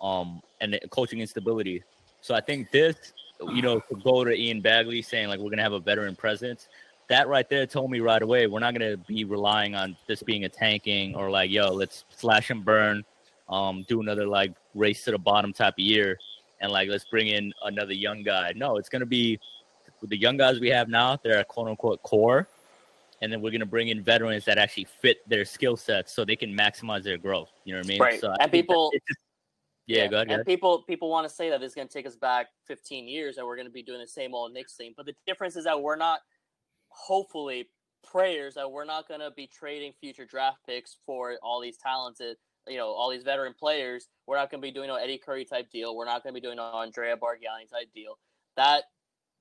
um, and the coaching instability. So I think this, you know, to go to Ian Begley saying like we're gonna have a veteran presence. That right there told me right away we're not gonna be relying on this being a tanking or like, yo, let's slash and burn, um, do another like race to the bottom type of year and like let's bring in another young guy. No, it's gonna be the young guys we have now. They're a quote unquote core, and then we're gonna bring in veterans that actually fit their skill sets so they can maximize their growth. You know what I mean? Right. So and people. Just, yeah, yeah, go ahead. And people people want to say that is going to take us back 15 years and we're going to be doing the same old Knicks thing. But the difference is that we're not, hopefully, prayers that we're not going to be trading future draft picks for all these talented you know all these veteran players. We're not going to be doing an Eddie Curry type deal. We're not going to be doing an Andrea Bargnani type deal. That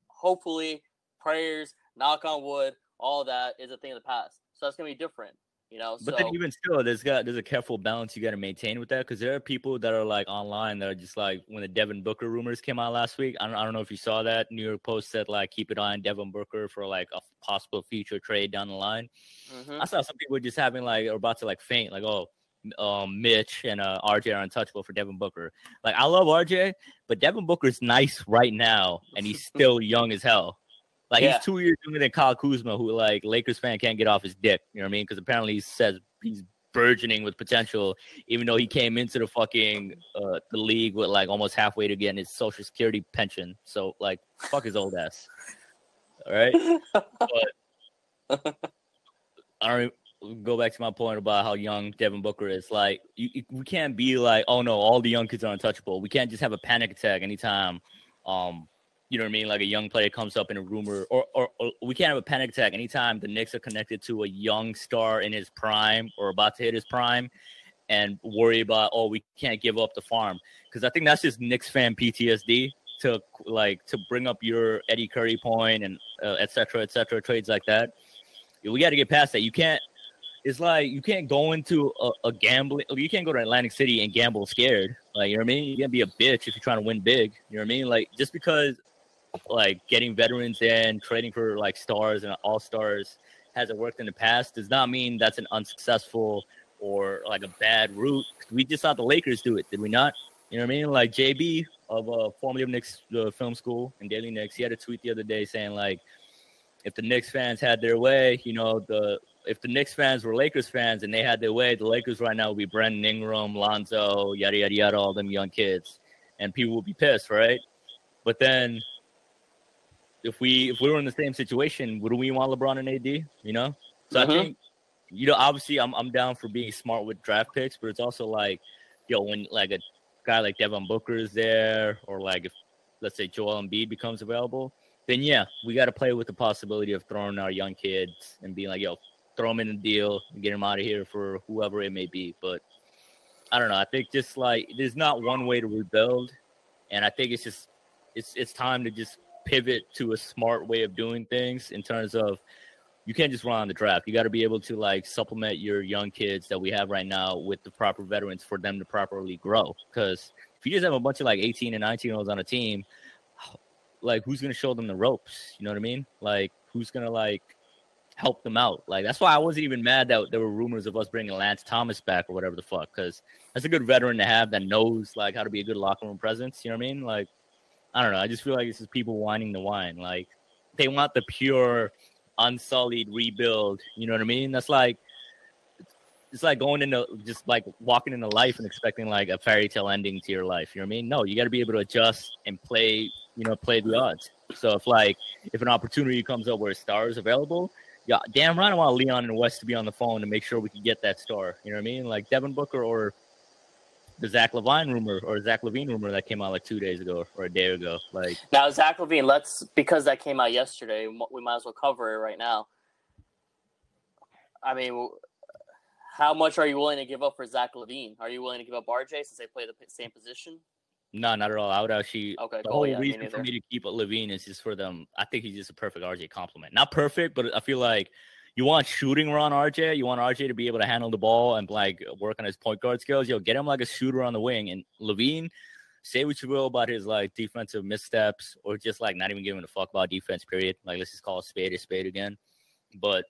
hopefully prayers, knock on wood, all that is a thing of the past. So that's going to be different. You know, but so, then even still, there's got there's a careful balance you got to maintain with that because there are people that are like online that are just like when the Devin Booker rumors came out last week. I don't, I don't know if you saw that. New York Post said like keep it on Devin Booker for like a possible future trade down the line. Mm-hmm. I saw some people just having like or about to like faint, like oh um, Mitch and uh, RJ are untouchable for Devin Booker. Like I love RJ, but Devin Booker's nice right now, and he's still young as hell. Like yeah. he's two years younger than Kyle Kuzma, who like Lakers fan can't get off his dick. You know what I mean? Because apparently he says he's burgeoning with potential, even though he came into the fucking uh, the league with like almost halfway to getting his social security pension. So like, fuck his old ass. All right, (laughs) but I don't go back to my point about how young Devin Booker is. Like, you, we can't be like, oh no, all the young kids are untouchable. We can't just have a panic attack anytime, um, you know what I mean? Like a young player comes up in a rumor, or, or, or, we can't have a panic attack anytime the Knicks are connected to a young star in his prime or about to hit his prime, and worry about, oh, we can't give up the farm because I think that's just Knicks fan PTSD to like to bring up your Eddie Curry point and uh, et cetera, et trades like that. We got to get past that. You can't it's like you can't go into a, a, gambling. You can't go to Atlantic City and gamble scared. Like you know what I mean. You can't be a bitch if you're trying to win big. You know what I mean. Like just because like getting veterans in, trading for like stars and all stars hasn't worked in the past does not mean that's an unsuccessful or like a bad route. We just saw the Lakers do it, did we not? You know what I mean? Like JB of uh, formerly of Knicks uh, Film School and Daily Knicks, he had a tweet the other day saying like, if the Knicks fans had their way, you know, the if the Knicks fans were Lakers fans and they had their way, the Lakers right now would be Brandon Ingram, Lonzo, yada yada yada, all them young kids, and people would be pissed, right? But then, if we if we were in the same situation, would we want LeBron and AD? You know, so mm-hmm. I think you know obviously I'm I'm down for being smart with draft picks, but it's also like, yo, when like a guy like Devin Booker is there, or like if let's say Joel Embiid becomes available, then yeah, we got to play with the possibility of throwing our young kids and being like, yo, throw them in a deal and get them out of here for whoever it may be. But I don't know. I think just like there's not one way to rebuild, and I think it's just it's it's time to just pivot to a smart way of doing things in terms of you can't just run on the draft. You got to be able to like supplement your young kids that we have right now with the proper veterans for them to properly grow. Because if you just have a bunch of like 18 and 19 year olds on a team, like who's gonna show them the ropes? You know what I mean? Like who's gonna like help them out? Like that's why I wasn't even mad that there were rumors of us bringing Lance Thomas back or whatever the fuck. Because that's a good veteran to have that knows like how to be a good locker room presence. You know what I mean? Like I don't know. I just feel like this is people whining the wine. Like they want the pure, unsullied rebuild. You know what I mean? That's like it's like going into just like walking into life and expecting like a fairy tale ending to your life. You know what I mean? No, you got to be able to adjust and play. You know, play the odds. So if like if an opportunity comes up where a star is available, yeah, damn right, I want Leon and Wes to be on the phone to make sure we can get that star. You know what I mean? Like Devin Booker or the Zach LaVine rumor or Zach LaVine rumor that came out like two days ago or a day ago. Like now, Zach LaVine, Let's because that came out yesterday. We might as well cover it right now. I mean, how much are you willing to give up for Zach LaVine? Are you willing to give up RJ since they play the same position? No, not at all. I would actually. Okay, the cool. whole Yeah, me reason for me to keep LaVine is just for them. I think he's just a perfect RJ compliment. Not perfect, but I feel like you want shooting around RJ. You want RJ to be able to handle the ball and like work on his point guard skills. Yo, get him like a shooter on the wing. And LaVine, say what you will about his like defensive missteps or just like not even giving a fuck about defense. Period. Like let's just call a spade a spade again. But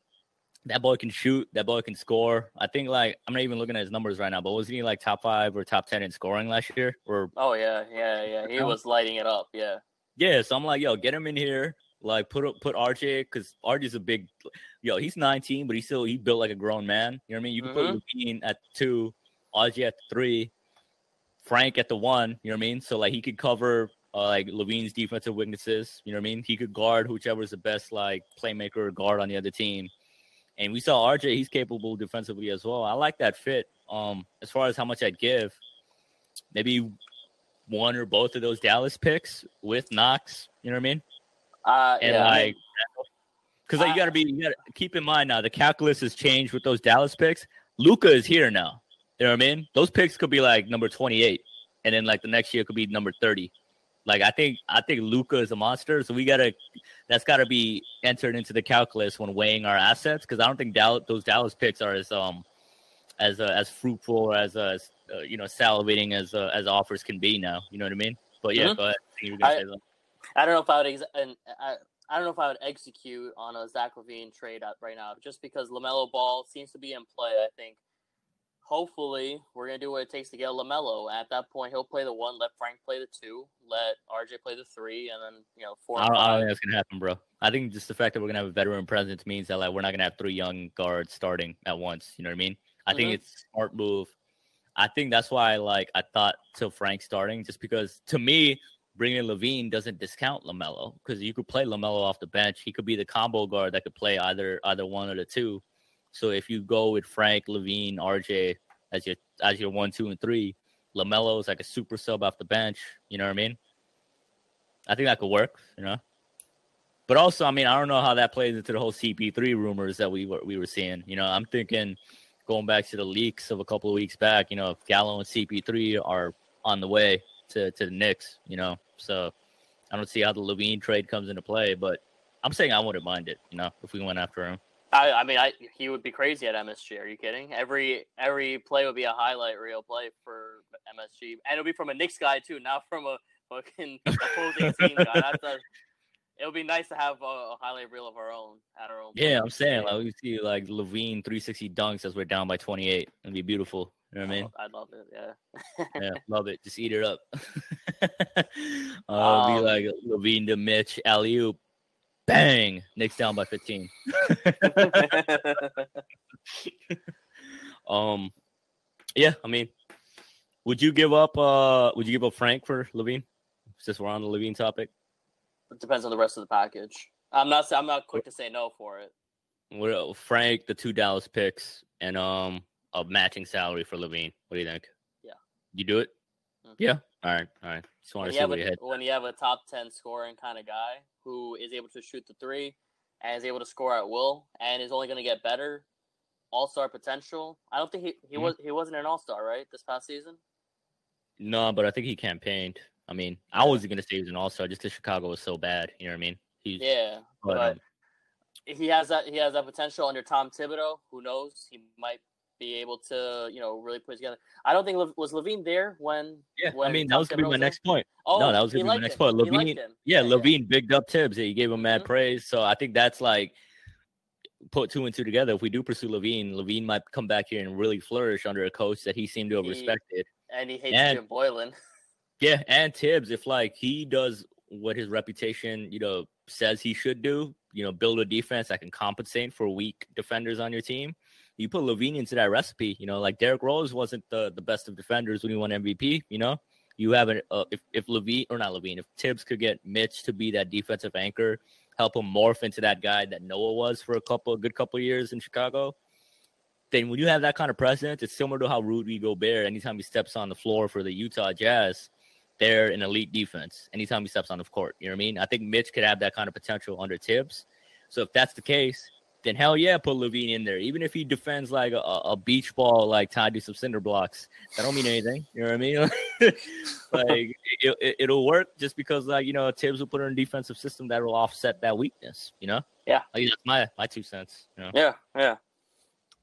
that boy can shoot. That boy can score. I think like I'm not even looking at his numbers right now, but wasn't he like top five or top ten in scoring last year? Or Oh yeah, yeah, yeah. He was lighting it up. Yeah. yeah, so I'm like, yo, get him in here. Like put put RJ because RJ's a big, yo. He's 19, but he's still he built like a grown man. You know what I mean? You can put LaVine at two, RJ at three, Frank at the one. You know what I mean? So like he could cover uh, like LaVine's defensive weaknesses. You know what I mean? He could guard whichever is the best like playmaker or guard on the other team. And we saw RJ; he's capable defensively as well. I like that fit. Um, as far as how much I'd give, maybe one or both of those Dallas picks with Knox. You know what I mean? Uh, and yeah. I like because like, you got to be you got to keep in mind now the calculus has changed with those Dallas picks. Luka is here now. You know what I mean? Those picks could be like number twenty eight, and then like the next year could be number thirty. Like I think I think Luka is a monster, so we gotta that's got to be entered into the calculus when weighing our assets because I don't think Dallas, those Dallas picks are as um as uh, as fruitful or as uh, as, uh, you know salivating as uh, as offers can be now. You know what I mean? But yeah, Mhm. go ahead. You were gonna I- say. I don't know if I would. Ex- and I, I don't know if I would execute on a Zach LaVine trade out right now, just because LaMelo Ball seems to be in play. I think. Hopefully, we're gonna do what it takes to get LaMelo. At that point, he'll play the one. Let Frank play the two. Let RJ play the three, and then you know four. I I think that's gonna happen, bro. I think just the fact that we're gonna have a veteran presence means that like we're not gonna have three young guards starting at once. You know what I mean? I think Mhm. it's a smart move. I think that's why like I thought till Frank starting, just because to me bringing LaVine doesn't discount LaMelo because you could play LaMelo off the bench. He could be the combo guard that could play either either one of the two. So if you go with Frank, LaVine, RJ as your as your one, two, and three, LaMelo is like a super sub off the bench. You know what I mean? I think that could work. You know. But also, I mean, I don't know how that plays into the whole CP3 rumors that we were we were seeing. You know, I'm thinking going back to the leaks of a couple of weeks back. You know, if Gallo and CP3 are on the way to to the Knicks. You know, so I don't see how the LaVine trade comes into play. But I'm saying I wouldn't mind it. You know, if we went after him. I, I mean, I he would be crazy at MSG. Are you kidding? Every every play would be a highlight reel play for MSG, and it'll be from a Knicks guy too, not from a fucking opposing team guy. (laughs) That's a, it would be nice to have a, a highlight reel of our own at our own. Yeah, place. I'm saying like we see like LaVine 360 dunks as we're down by 28. It'd be beautiful. You know what I mean? I'd love it. Yeah. (laughs) yeah, love it. Just eat it up. (laughs) uh, be Um, like LaVine to Mitch, alley oop, bang, Knicks down by 15. (laughs) Um, yeah, I mean, would you give up? Uh, would you give up Frank for LaVine? Since we're on the LaVine topic, it depends on the rest of the package. I'm not. I'm not quick to say no for it. what uh, Frank, the two Dallas picks, and um, a matching salary for LaVine. What do you think? Yeah. you do it. Mhm. Yeah. All right. All right. Just When to you, see have a, when you have a top ten scoring kind of guy who is able to shoot the three and is able to score at will and is only going to get better, All Star potential. I don't think he he Mhm. was he wasn't an All Star right this past season. No, but I think he campaigned. I mean, I wasn't gonna say he was an all star just because Chicago was so bad. You know what I mean? He's Yeah, but, but um, he has that he has that potential under Tom Thibodeau. Who knows? He might be able to you know really put together. I don't think was LaVine there when. yeah, I mean that was gonna be my next point. Oh, no, that was gonna be my next him. point. LaVine, him. yeah, LaVine bigged up Thibs. He gave him mad Mhm. praise. So I think that's like put two and two together. If we do pursue LaVine, LaVine might come back here and really flourish under a coach that he seemed to have He- respected. and he hates And- Jim Boylan. (laughs) Yeah, and Thibs, if like he does what his reputation, you know, says he should do, you know, build a defense that can compensate for weak defenders on your team. You put LaVine into that recipe, you know, like Derrick Rose wasn't the the best of defenders when he won MVP, you know. You have an uh, if if LaVine or not LaVine, if Thibs could get Mitch to be that defensive anchor, help him morph into that guy that Noah was for a couple a good couple years in Chicago, then when you have that kind of presence, it's similar to how Rudy Gobert, anytime he steps on the floor for the Utah Jazz, they're an elite defense anytime he steps on the court. You know what I mean? I think Mitch could have that kind of potential under Thibs. So if that's the case, then hell yeah, put LaVine in there. Even if he defends like a, a beach ball, like tied to some cinder blocks, that don't mean anything. You know what I mean? (laughs) like it, it, will work just because like you know Thibs will put in a defensive system that will offset that weakness. You know? Yeah. Like, that's my my two cents. You know? Yeah, yeah,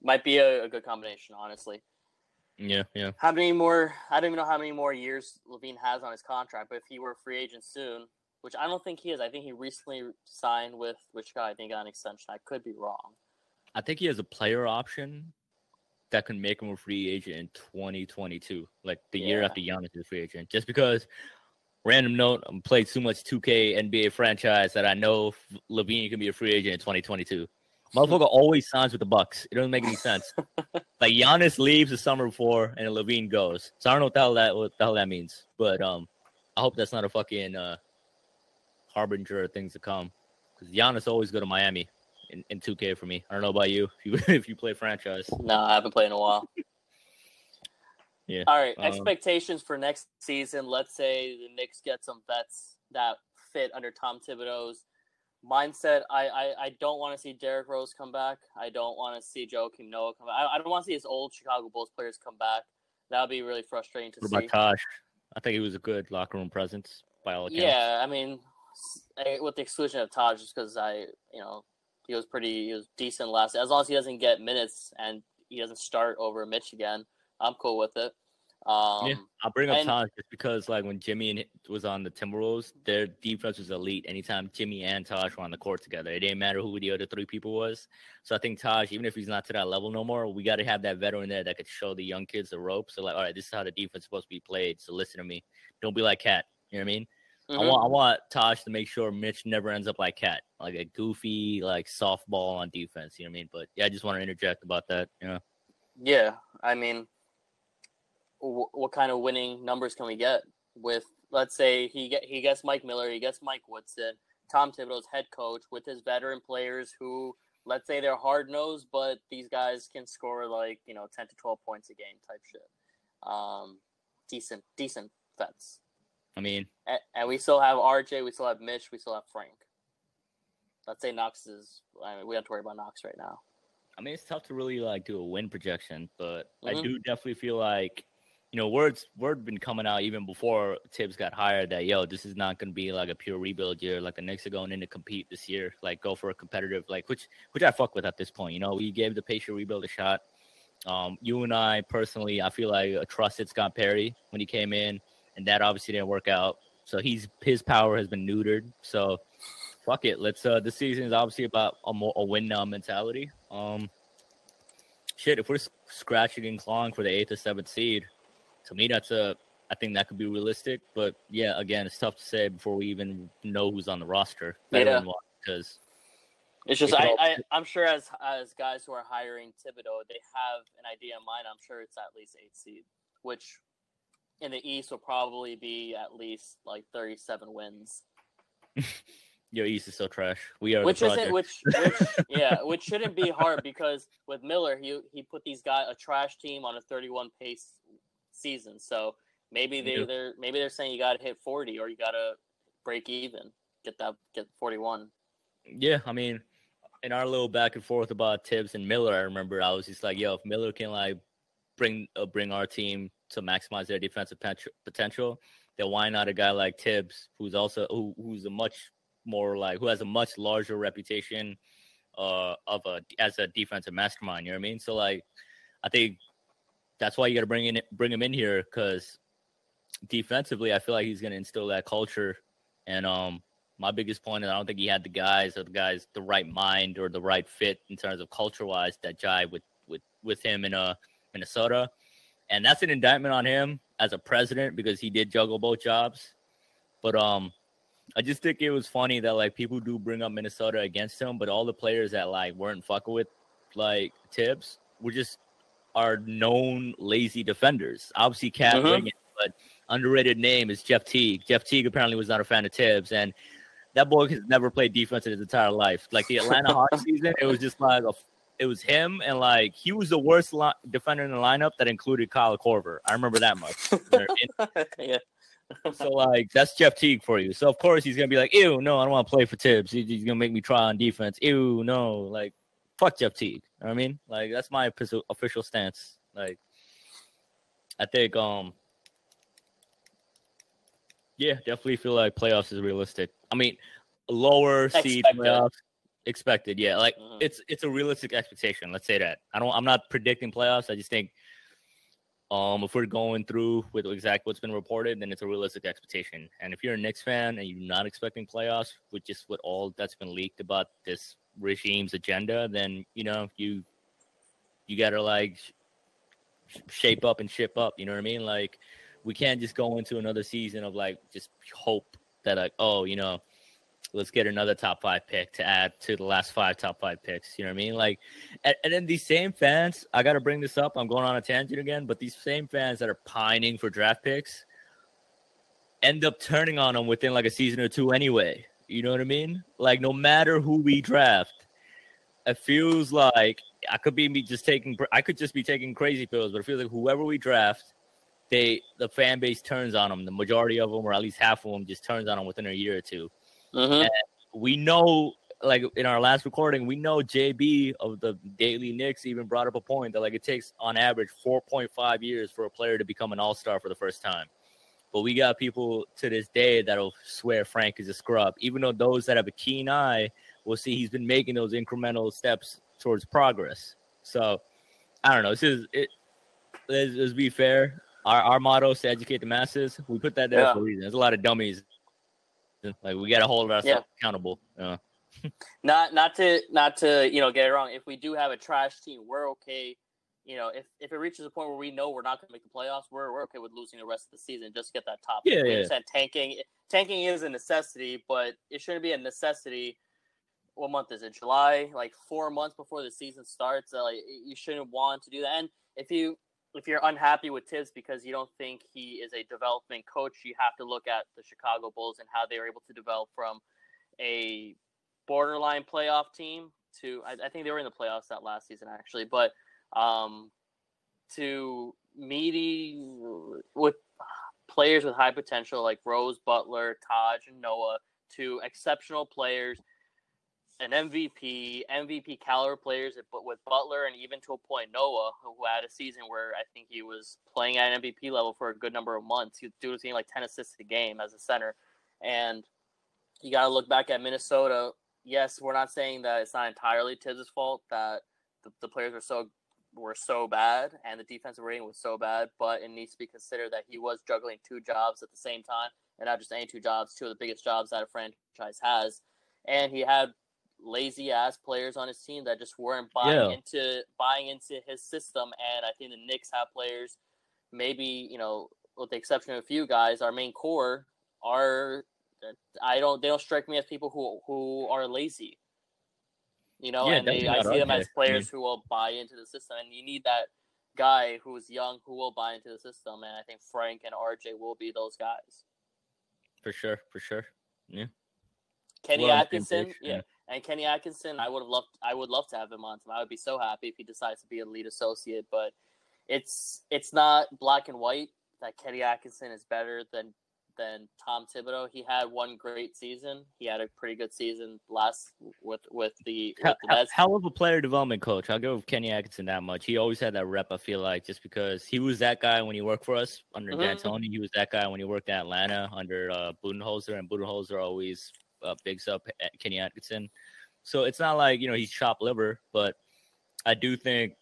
might be a, a good combination, honestly. Yeah, yeah. How many more? I don't even know how many more years LaVine has on his contract. But if he were a free agent soon, which I don't think he is, I think he recently signed with which guy? I think got an extension. I could be wrong. I think he has a player option that can make him a free agent in 2022, like the year after Giannis is a free agent. Just because, random note, I'm played too much 2K NBA franchise that I know LaVine can be a free agent in 2022. Motherfucker (laughs) always signs with the Bucks. It doesn't make any sense. (laughs) like Giannis leaves the summer before and LaVine goes. So I don't know what the hell that what the hell that means. But um, I hope that's not a fucking uh harbinger of things to come. Because Giannis always go to Miami in, in 2K for me. I don't know about you (laughs) if you if you play franchise. No, I haven't played in a while. (laughs) Yeah, All right. um, expectations for next season. Let's say the Knicks get some vets that fit under Tom Thibodeau's mindset. I I, I don't want to see Derrick Rose come back. I don't want to see Joakim Noah come back. I, I don't want to see his old Chicago Bulls players come back. That would be really frustrating to What see. about Taj? I think he was a good locker room presence by all accounts. Yeah, I mean, with the exclusion of Taj, just because I, you know, he was pretty, he was decent last. As long as he doesn't get minutes and he doesn't start over Mitch again, I'm cool with it. Um, Yeah. I'll bring up and- Taj just because, like, when Jimmy was on the Timberwolves, their defense was elite. Anytime Jimmy and Taj were on the court together, it didn't matter who the other three people was. So I think Taj, even if he's not to that level no more, we got to have that veteran there that could show the young kids the ropes. So like, all right, this is how the defense is supposed to be played. So listen to me. Don't be like KAT. You know what I mean? I mhm. want I want Taj to make sure Mitch never ends up like KAT, like a goofy like softball on defense. You know what I mean? But yeah, I just want to interject about that. You know, Yeah, I mean, w- what kind of winning numbers can we get with? Let's say he get he gets Mike Miller, he gets Mike Woodson, Tom Thibodeau's head coach with his veteran players who, let's say they're hard nosed, but these guys can score like you know ten to twelve points a game type shit. Um, decent, decent vets, I mean, and, and we still have RJ, we still have Mitch, we still have Frank. Let's say Knox is. I mean, we don't have to worry about Knox right now. I mean, it's tough to really like do a win projection, but I Mhm. do definitely feel like, you know, words word been coming out even before Thibs got hired that yo, this is not going to be like a pure rebuild year. Like the Knicks are going in to compete this year, like go for a competitive, like which which I fuck with at this point. You know, we gave the patient rebuild a shot. Um, you and I personally, I feel like I trusted Scott Perry when he came in, and that obviously didn't work out. So he's his power has been neutered. So fuck it. Let's uh this season is obviously about a more a win now mentality. Um shit, if we're scratching and clawing for the eighth or seventh seed, to me that's a I think that could be realistic. But yeah, again, it's tough to say before we even know who's on the roster. Yeah. because It's just It I, all- I I'm sure as as guys who are hiring Thibodeau, they have an idea in mind. I'm sure it's at least eight seed, which in the East will probably be at least like 37 wins. (laughs) your East is so trash. We are Which isn't which which (laughs) yeah, which shouldn't be hard because with Miller he he put these guys a trash team on a 31 pace season. So maybe they Yeah. they're maybe they're saying you got to hit 40 or you got to break even, get that get 41. Yeah, I mean, in our little back and forth about Thibs and Miller, I remember I was just like, yo, if Miller can like bring uh, bring our team to maximize their defensive potential, then why not a guy like Thibs, who's also who, who's a much more like who has a much larger reputation uh of a as a defensive mastermind. You know what I mean? So like, I think that's why you got to bring in bring him in here because defensively, I feel like he's going to instill that culture. And um, my biggest point is I don't think he had the guys or the guys the right mind or the right fit in terms of culture wise that jive with with with him in uh Minnesota. And that's an indictment on him as a president because he did juggle both jobs. But um I just think it was funny that like people do bring up Minnesota against him, but all the players that like weren't fucking with like Thibs were just are known lazy defenders. Obviously, KAT mm-hmm. but underrated name is Jeff Teague. Jeff Teague apparently was not a fan of Thibs, and that boy has never played defense in his entire life. Like the Atlanta (laughs) Hawks season, it was just like a, it was him, and like he was the worst li- defender in the lineup that included Kyle Korver. I remember that much. (laughs) yeah. so like that's Jeff Teague for you. So of course he's gonna be like, ew, no, I don't want to play for Thibs. He's gonna make me try on defense. Ew, no, like fuck Jeff Teague. You know I mean, like that's my official stance. Like, I think um yeah, definitely feel like playoffs is realistic. I mean, lower seed playoffs expected. Yeah, like mm-hmm. it's it's a realistic expectation. Let's say that. I don't. I'm not predicting playoffs. I just think, um, if we're going through with exactly what's been reported, then it's a realistic expectation. And if you're a Knicks fan and you're not expecting playoffs, with just what all that's been leaked about this regime's agenda, then you know you you gotta like shape up and ship up. You know what I mean? Like we can't just go into another season of like just hope that like oh you know let's get another top five pick to add to the last five top five picks. You know what I mean? Like, and, and then these same fans, I got to bring this up. I'm going on a tangent again, but these same fans that are pining for draft picks end up turning on them within like a season or two anyway. You know what I mean? Like, no matter who we draft, it feels like I could be just taking, I could just be taking crazy pills, but it feels like whoever we draft they the fan base turns on them. The majority of them, or at least half of them, just turns on them within a year or 2 mm-hmm. we know, like in our last recording, we know JB of the Daily Knicks even brought up a point that like it takes on average 4.5 years for a player to become an All Star for the first time. But we got people to this day that'll swear Frank is a scrub, even though those that have a keen eye will see he's been making those incremental steps towards progress. So I don't know. This is it. Let's, let's be fair our, our motto is to educate the masses. We put that there yeah. for a reason. There's a lot of dummies. Like we got to hold ourselves yeah. accountable. Yeah. (laughs) not not to not to you know get it wrong. If we do have a trash team, we're okay. You know, if, if it reaches a point where we know we're not going to make the playoffs, we're, we're okay with losing the rest of the season. Just get that top. Yeah, yeah. Tanking tanking is a necessity, but it shouldn't be a necessity. What month is it? July, like four months before the season starts. Uh, like you shouldn't want to do that. And if you if you're unhappy with Thibs because you don't think he is a development coach, you have to look at the Chicago Bulls and how they were able to develop from a borderline playoff team to I, I think they were in the playoffs that last season actually, but um, to meaty with players with high potential like Rose, Butler, Taj, and Noah to exceptional players an MVP, MVP caliber players, but with Butler and even to a point Noah, who had a season where I think he was playing at an MVP level for a good number of months. He was getting like ten assists a game as a center, and you got to look back at Minnesota. Yes, we're not saying that it's not entirely Thibs' fault that the, the players were so were so bad and the defensive rating was so bad, but it needs to be considered that he was juggling two jobs at the same time, and not just any two jobs, two of the biggest jobs that a franchise has. And he had lazy ass players on his team that just weren't buying yeah. into buying into his system. And I think the Knicks have players, maybe you know, with the exception of a few guys, our main core are. I don't. They don't strike me as people who who are lazy. You know, yeah, and they, I see them as players who will buy into the system, and you need that guy who's young who will buy into the system. And I think Frank and RJ will be those guys. For sure, for sure. Yeah. Kenny well, Atkinson, yeah. And Kenny Atkinson, I would have loved I would love to have him on. I would be so happy if he decides to be a lead associate, but it's it's not black and white that Kenny Atkinson is better than than Tom Thibodeau. He had one great season. He had a pretty good season last with with the, with the hell, of a player development coach. I'll go with Kenny Atkinson that much. He always had that rep. I feel like just because he was that guy when he worked for us under mm-hmm. D'Antoni. He was that guy when he worked at Atlanta under uh, Budenholzer, and Budenholzer always uh, bigs up Kenny Atkinson. So it's not like you know he's chopped liver, but I do think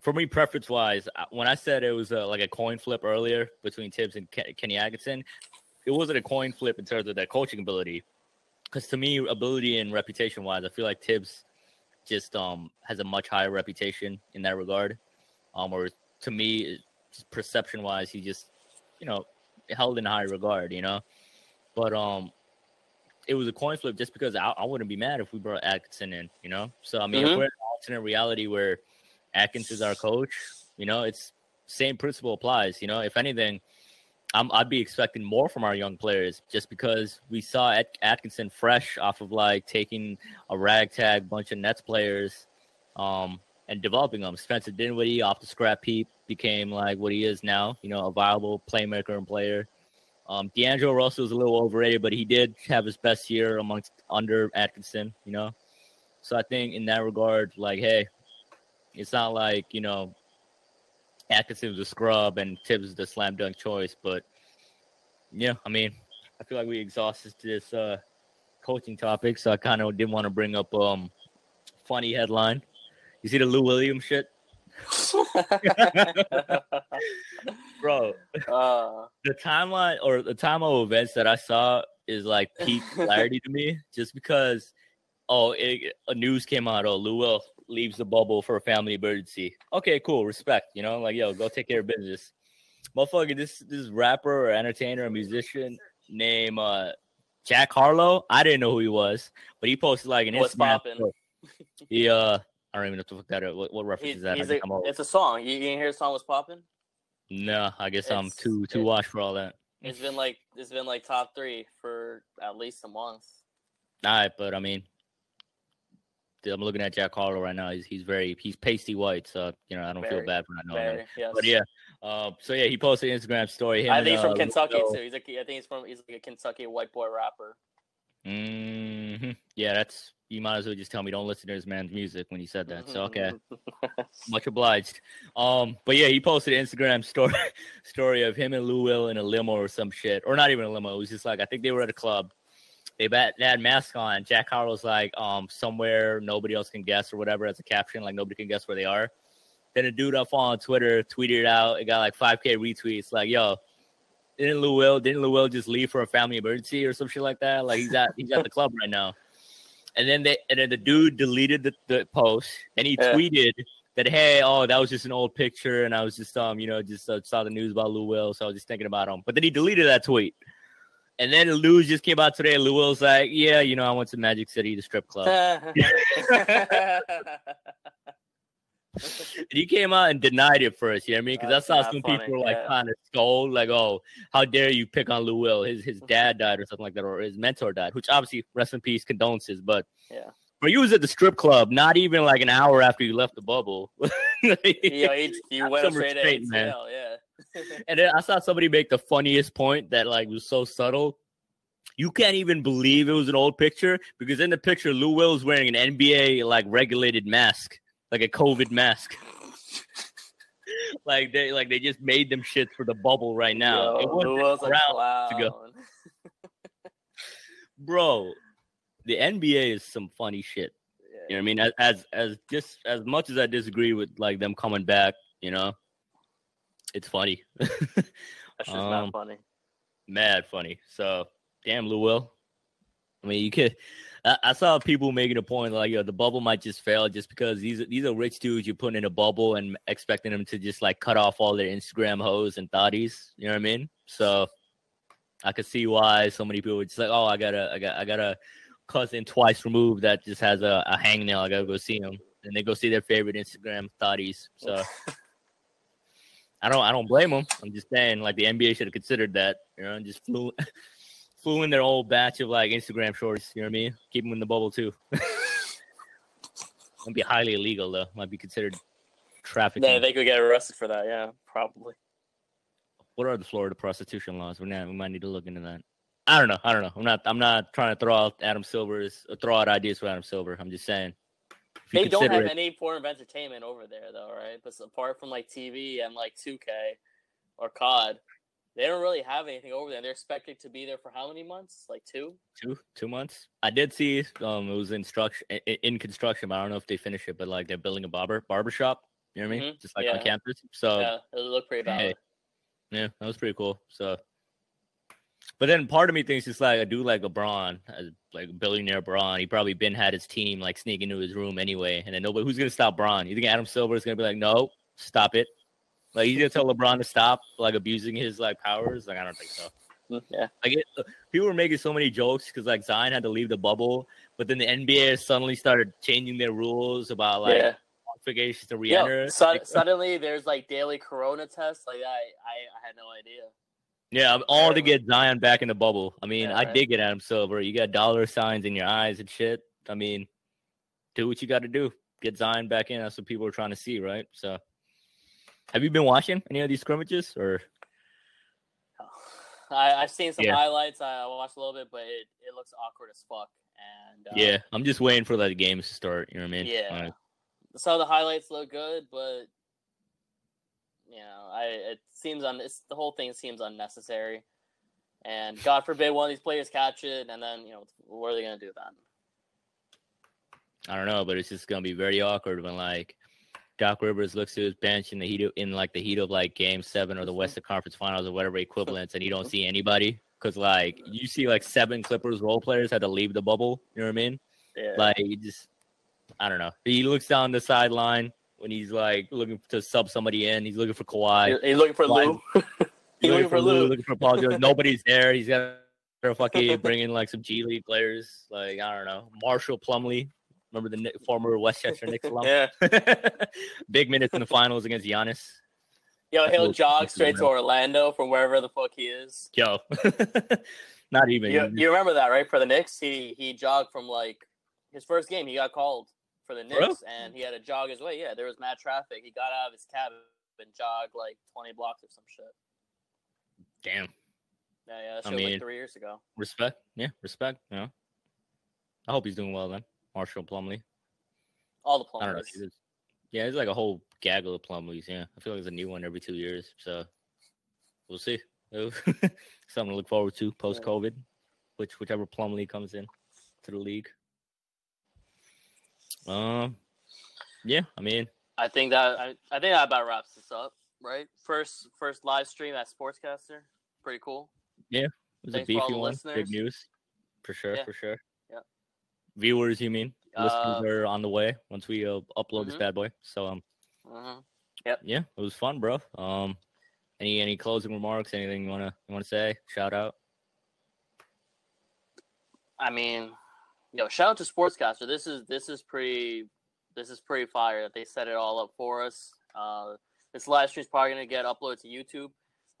for me, preference wise, when I said it was like a coin flip earlier between Thibs and Kenny Atkinson, it wasn't a coin flip in terms of their coaching ability. Because to me, ability and reputation wise, I feel like Thibs just um has a much higher reputation in that regard. Um, or to me, perception wise, he just you know held in high regard. You know, but um, it was a coin flip just because I, I wouldn't be mad if we brought Atkinson in. You know, so I mean, mm-hmm. if we're in an alternate reality where Atkins is our coach, you know, it's same principle applies. You know, if anything, I'm, I'd be expecting more from our young players just because we saw At- Atkinson fresh off of like taking a ragtag bunch of Nets players um, and developing them. Spencer Dinwiddie off the scrap heap became like what he is now, you know, a viable playmaker and player. Um, D'Angelo Russell is a little overrated, but he did have his best year amongst under Atkinson, you know. So I think in that regard, like, hey, it's not like you know Atkinson was a scrub and Thibs is the slam dunk choice, but yeah, I mean, I feel like we exhausted this uh, coaching topic, so I kind of didn't want to bring up um funny headline. You see the Lou Williams shit, bro. Uh, the timeline or the time of events that I saw is like peak (laughs) clarity to me, just because. Oh, it, a news came out. Oh, Lou Will leaves the bubble for a family emergency. Okay, cool, respect. You know, like yo, go take care of business. Motherfucker, this this rapper or entertainer or musician named uh, Jack Harlow. I didn't know who he was, but he posted like an What's Instagram. He uh, I don't even know what to look that. What, what reference is that? A, it's a song. You, you didn't hear the song was popping? No, I guess it's, I'm too too washed for all that. It's been like it's been like top three for at least a month. All right, but I mean, I'm looking at Jack Harlow right now. He's he's very he's pasty white, so you know I don't very, feel bad for not knowing him. Yes. But yeah, uh, so yeah, he posted an Instagram story. I think he's from uh, Kentucky too. He's a, I think he's from he's like a Kentucky white boy rapper. Mm-hmm. Yeah, that's you might as well just tell me don't listen to this man's music when he said that. So okay, (laughs) much obliged. Um, but yeah, he posted an Instagram story (laughs) story of him and Lou Will in a limo or some shit, or not even a limo. It was just like I think they were at a club they bet they had masks on. Jack Harlow's like um somewhere nobody else can guess or whatever as a caption, like nobody can guess where they are. Then a dude up on Twitter tweeted it out. It got like 5k retweets. Like, yo, didn't Lou didn't Lou just leave for a family emergency or some shit like that? Like he's at he's at the club right now. And then they and then the dude deleted the, the post and he yeah. tweeted that hey, oh, that was just an old picture and I was just um, you know, just uh, saw the news about Lou Will, so I was just thinking about him. But then he deleted that tweet. And then Lou just came out today. Lou was like, "Yeah, you know, I went to Magic City, the strip club." (laughs) (laughs) and he came out and denied it first. You know what I mean? Because I saw some funny. people like yeah. kind of scold, like, "Oh, how dare you pick on Lou Will? His his dad died or something like that, or his mentor died." Which obviously, rest in peace, condolences. But yeah, but you was at the strip club, not even like an hour after you left the bubble. yeah, he, he went straight to ATL, yeah and then I saw somebody make the funniest point that like was so subtle. You can't even believe it was an old picture because in the picture, Lou Will is wearing an NBA like regulated mask, like a COVID mask. (laughs) like they like they just made them shit for the bubble right now. Yo, it was a to go. (laughs) Bro, the NBA is some funny shit. You know what I mean? As, as as just as much as I disagree with like them coming back, you know, it's funny. (laughs) That's just um, not funny. Mad funny. So damn, Lou Will. I mean, you could. I, I, saw people making a point like, yo, the bubble might just fail just because these these are rich dudes you're putting in a bubble and expecting them to just like cut off all their Instagram hoes and thotties. You know what I mean? So I could see why so many people would just like, oh, I got a, I got, I got a cousin twice removed that just has a, a hangnail. I gotta go see him, and they go see their favorite Instagram thotties. So. (laughs) I don't I don't blame them. I'm just saying like the NBA should have considered that, you know, and just flew flew in their old batch of like Instagram shorts. You know what I mean? Keep them in the bubble too. (laughs) Might be highly illegal though. Might be considered trafficking. Yeah, they could get arrested for that. Yeah, probably. what are the Florida prostitution laws? We not, we might need to look into that. I don't know. I don't know. I'm not. I'm not trying to throw out Adam Silver's uh, throw out ideas for Adam Silver. I'm just saying. They don't have it, any form of entertainment over there, though, right? But apart from like TV and like 2K or COD, they don't really have anything over there. They're expected to be there for how many months? Like two? Two, two months. I did see um it was in construction in construction, but I don't know if they finish it. But like they're building a barber barber shop. You know what I mean? Mm-hmm. Just like yeah. on campus. So yeah, it looked pretty bad. Hey, yeah, that was pretty cool. So, but then part of me thinks it's like I do like LeBron, like a billionaire Braun. He probably been had his team like sneak into his room anyway, and then nobody who's gonna stop Braun? You think Adam Silver is gonna be like, no, stop it? Like he's gonna tell LeBron to stop like abusing his like powers? Like I don't think so. Yeah, like it, people were making so many jokes because like Zion had to leave the bubble, but then the NBA suddenly started changing their rules about like yeah qualifications to re-enter. so, suddenly, there's like daily Corona tests. Like I, I, I had no idea. Yeah, I'm all to get Zion back in the bubble. I mean, yeah, I right. dig it, Adam Silver. You got dollar signs in your eyes and shit. I mean, do what you got to do. Get Zion back in. That's what people are trying to see, right? So, have you been watching any of these scrimmages or? (sighs) I, I've seen some yeah. highlights. I watched a little bit, but it, it looks awkward as fuck. And uh, yeah, I'm just waiting for the games to start. You know what I mean? Yeah some of the highlights look good, but you know, I it seems on this the whole thing seems unnecessary. And God forbid one of these players catch it, and then you know what are they gonna do then? I don't know, but it's just gonna be very awkward when like Doc Rivers looks to his bench in the heat of, in like the heat of like Game Seven or the Western Conference Finals or whatever equivalents, and you don't see anybody because like you see like seven Clippers role players had to leave the bubble. You know what I mean? Yeah. Like you just I don't know. He looks down the sideline when he's like looking to sub somebody in. He's looking for Kawhi. He's looking for Lou. (laughs) he's looking for Lou. Looking for Paul George. (laughs) Nobody's there. He's got to fucking (laughs) bring in like some G League players. Like I don't know, Marshall Plumlee. Remember the former Westchester Knicks alum? Yeah. (laughs) Big minutes in the finals against Giannis. Yo, he'll jog straight to Orlando from wherever the fuck he is. Yo, (laughs) not even. You, you remember that, right? For the Knicks, he he jogged from like his first game. He got called for the Knicks, and he had to jog his way. Yeah, there was mad traffic. He got out of his cab and jogged like twenty blocks or some shit. Damn. Yeah, yeah. That I mean, like three years ago. Respect. Yeah, respect. Yeah. I hope he's doing well then. Marshall Plumlee. All the Plumlees. Yeah, there's like a whole gaggle of Plumlees. Yeah, I feel like there's a new one every two years. So we'll see. (laughs) Something to look forward to post COVID, which whichever Plumlee comes in to the league. Um, yeah, I mean, I think that I, I think that about wraps this up, right? First first live stream at Sportscastr, pretty cool. Yeah, it was Thanks a beefy one. Listeners. Big news, for sure, yeah. for sure. Viewers, you mean? Uh, listeners are on the way once we uh, upload mm-hmm. this bad boy. So um, mm-hmm. yep. Yeah, it was fun, bro. Um, any any closing remarks? Anything you wanna you wanna say? Shout out. I mean, yo, shout out to Sportscastr. This is this is pretty this is pretty fire that they set it all up for us. Uh, this live stream is probably gonna get uploaded to YouTube.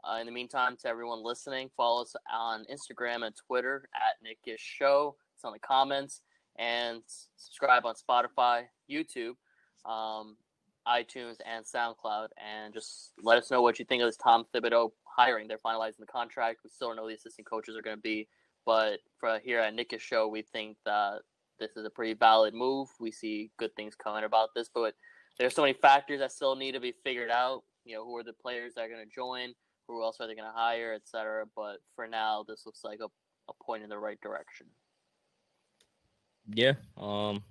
Uh, in the meantime, to everyone listening, follow us on Instagram and Twitter at Knickish Show. It's on the comments and subscribe on Spotify, YouTube, um, iTunes, and SoundCloud. And just let us know what you think of this Tom Thibodeau hiring. They're finalizing the contract. We still don't know the assistant coaches are going to be. But for here at Knickish Show, we think that this is a pretty valid move. We see good things coming about this, but there's so many factors that still need to be figured out. You know, who are the players that are going to join? Who else are they going to hire, etc. But for now, this looks like a, a point in the right direction. Yeah. Um,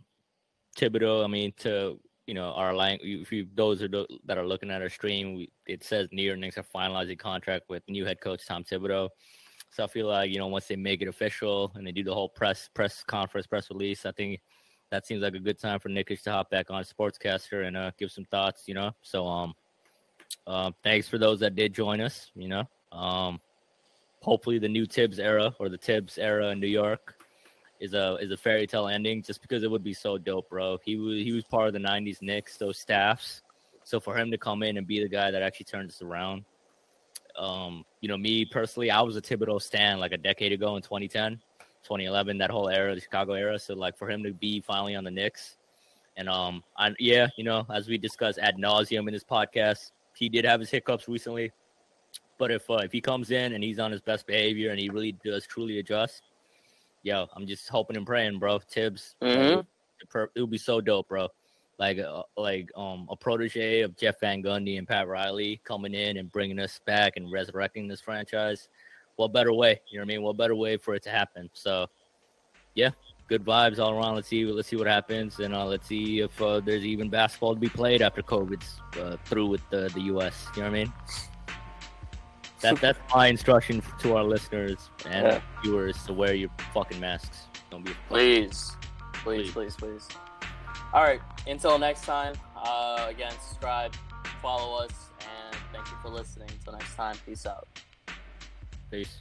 Thibodeau. I mean, to you know, our line. If you those are that are looking at our stream, we, it says New York Knicks are finalizing contract with new head coach Tom Thibodeau. So I feel like you know once they make it official and they do the whole press press conference press release, I think that seems like a good time for Knickish to hop back on Sportscastr and uh, give some thoughts. You know, so um, uh, thanks for those that did join us. You know, um, hopefully the new Thibs era or the Thibs era in New York is a is a fairy tale ending. Just because it would be so dope, bro. He was he was part of the '90s Knicks, those staffs. So for him to come in and be the guy that actually turns us around, um, you know, me personally, I was a Thibodeau stan like a decade ago in 2010, 2011, that whole era, the Chicago era. So like for him to be finally on the Knicks, and um, I, yeah, you know, as we discussed ad nauseum in this podcast, he did have his hiccups recently, But if uh, if he comes in and he's on his best behavior and he really does truly adjust, yo, I'm just hoping and praying, bro. Thibs, Mhm. it would be so dope, bro. Like uh, like um a protege of Jeff Van Gundy and Pat Riley coming in and bringing us back and resurrecting this franchise. What better way? You know what I mean? What better way for it to happen? So, yeah, good vibes all around. Let's see. Let's see what happens, and uh, let's see if uh, there's even basketball to be played after COVID's uh, through with the the U.S. You know what I mean? That that's my instruction to our listeners and Yeah. viewers to wear your fucking masks. Don't be Please. Please. Please, please, please. All right. Until next time, uh, again, subscribe, follow us, and thank you for listening. Until next time, peace out. Peace.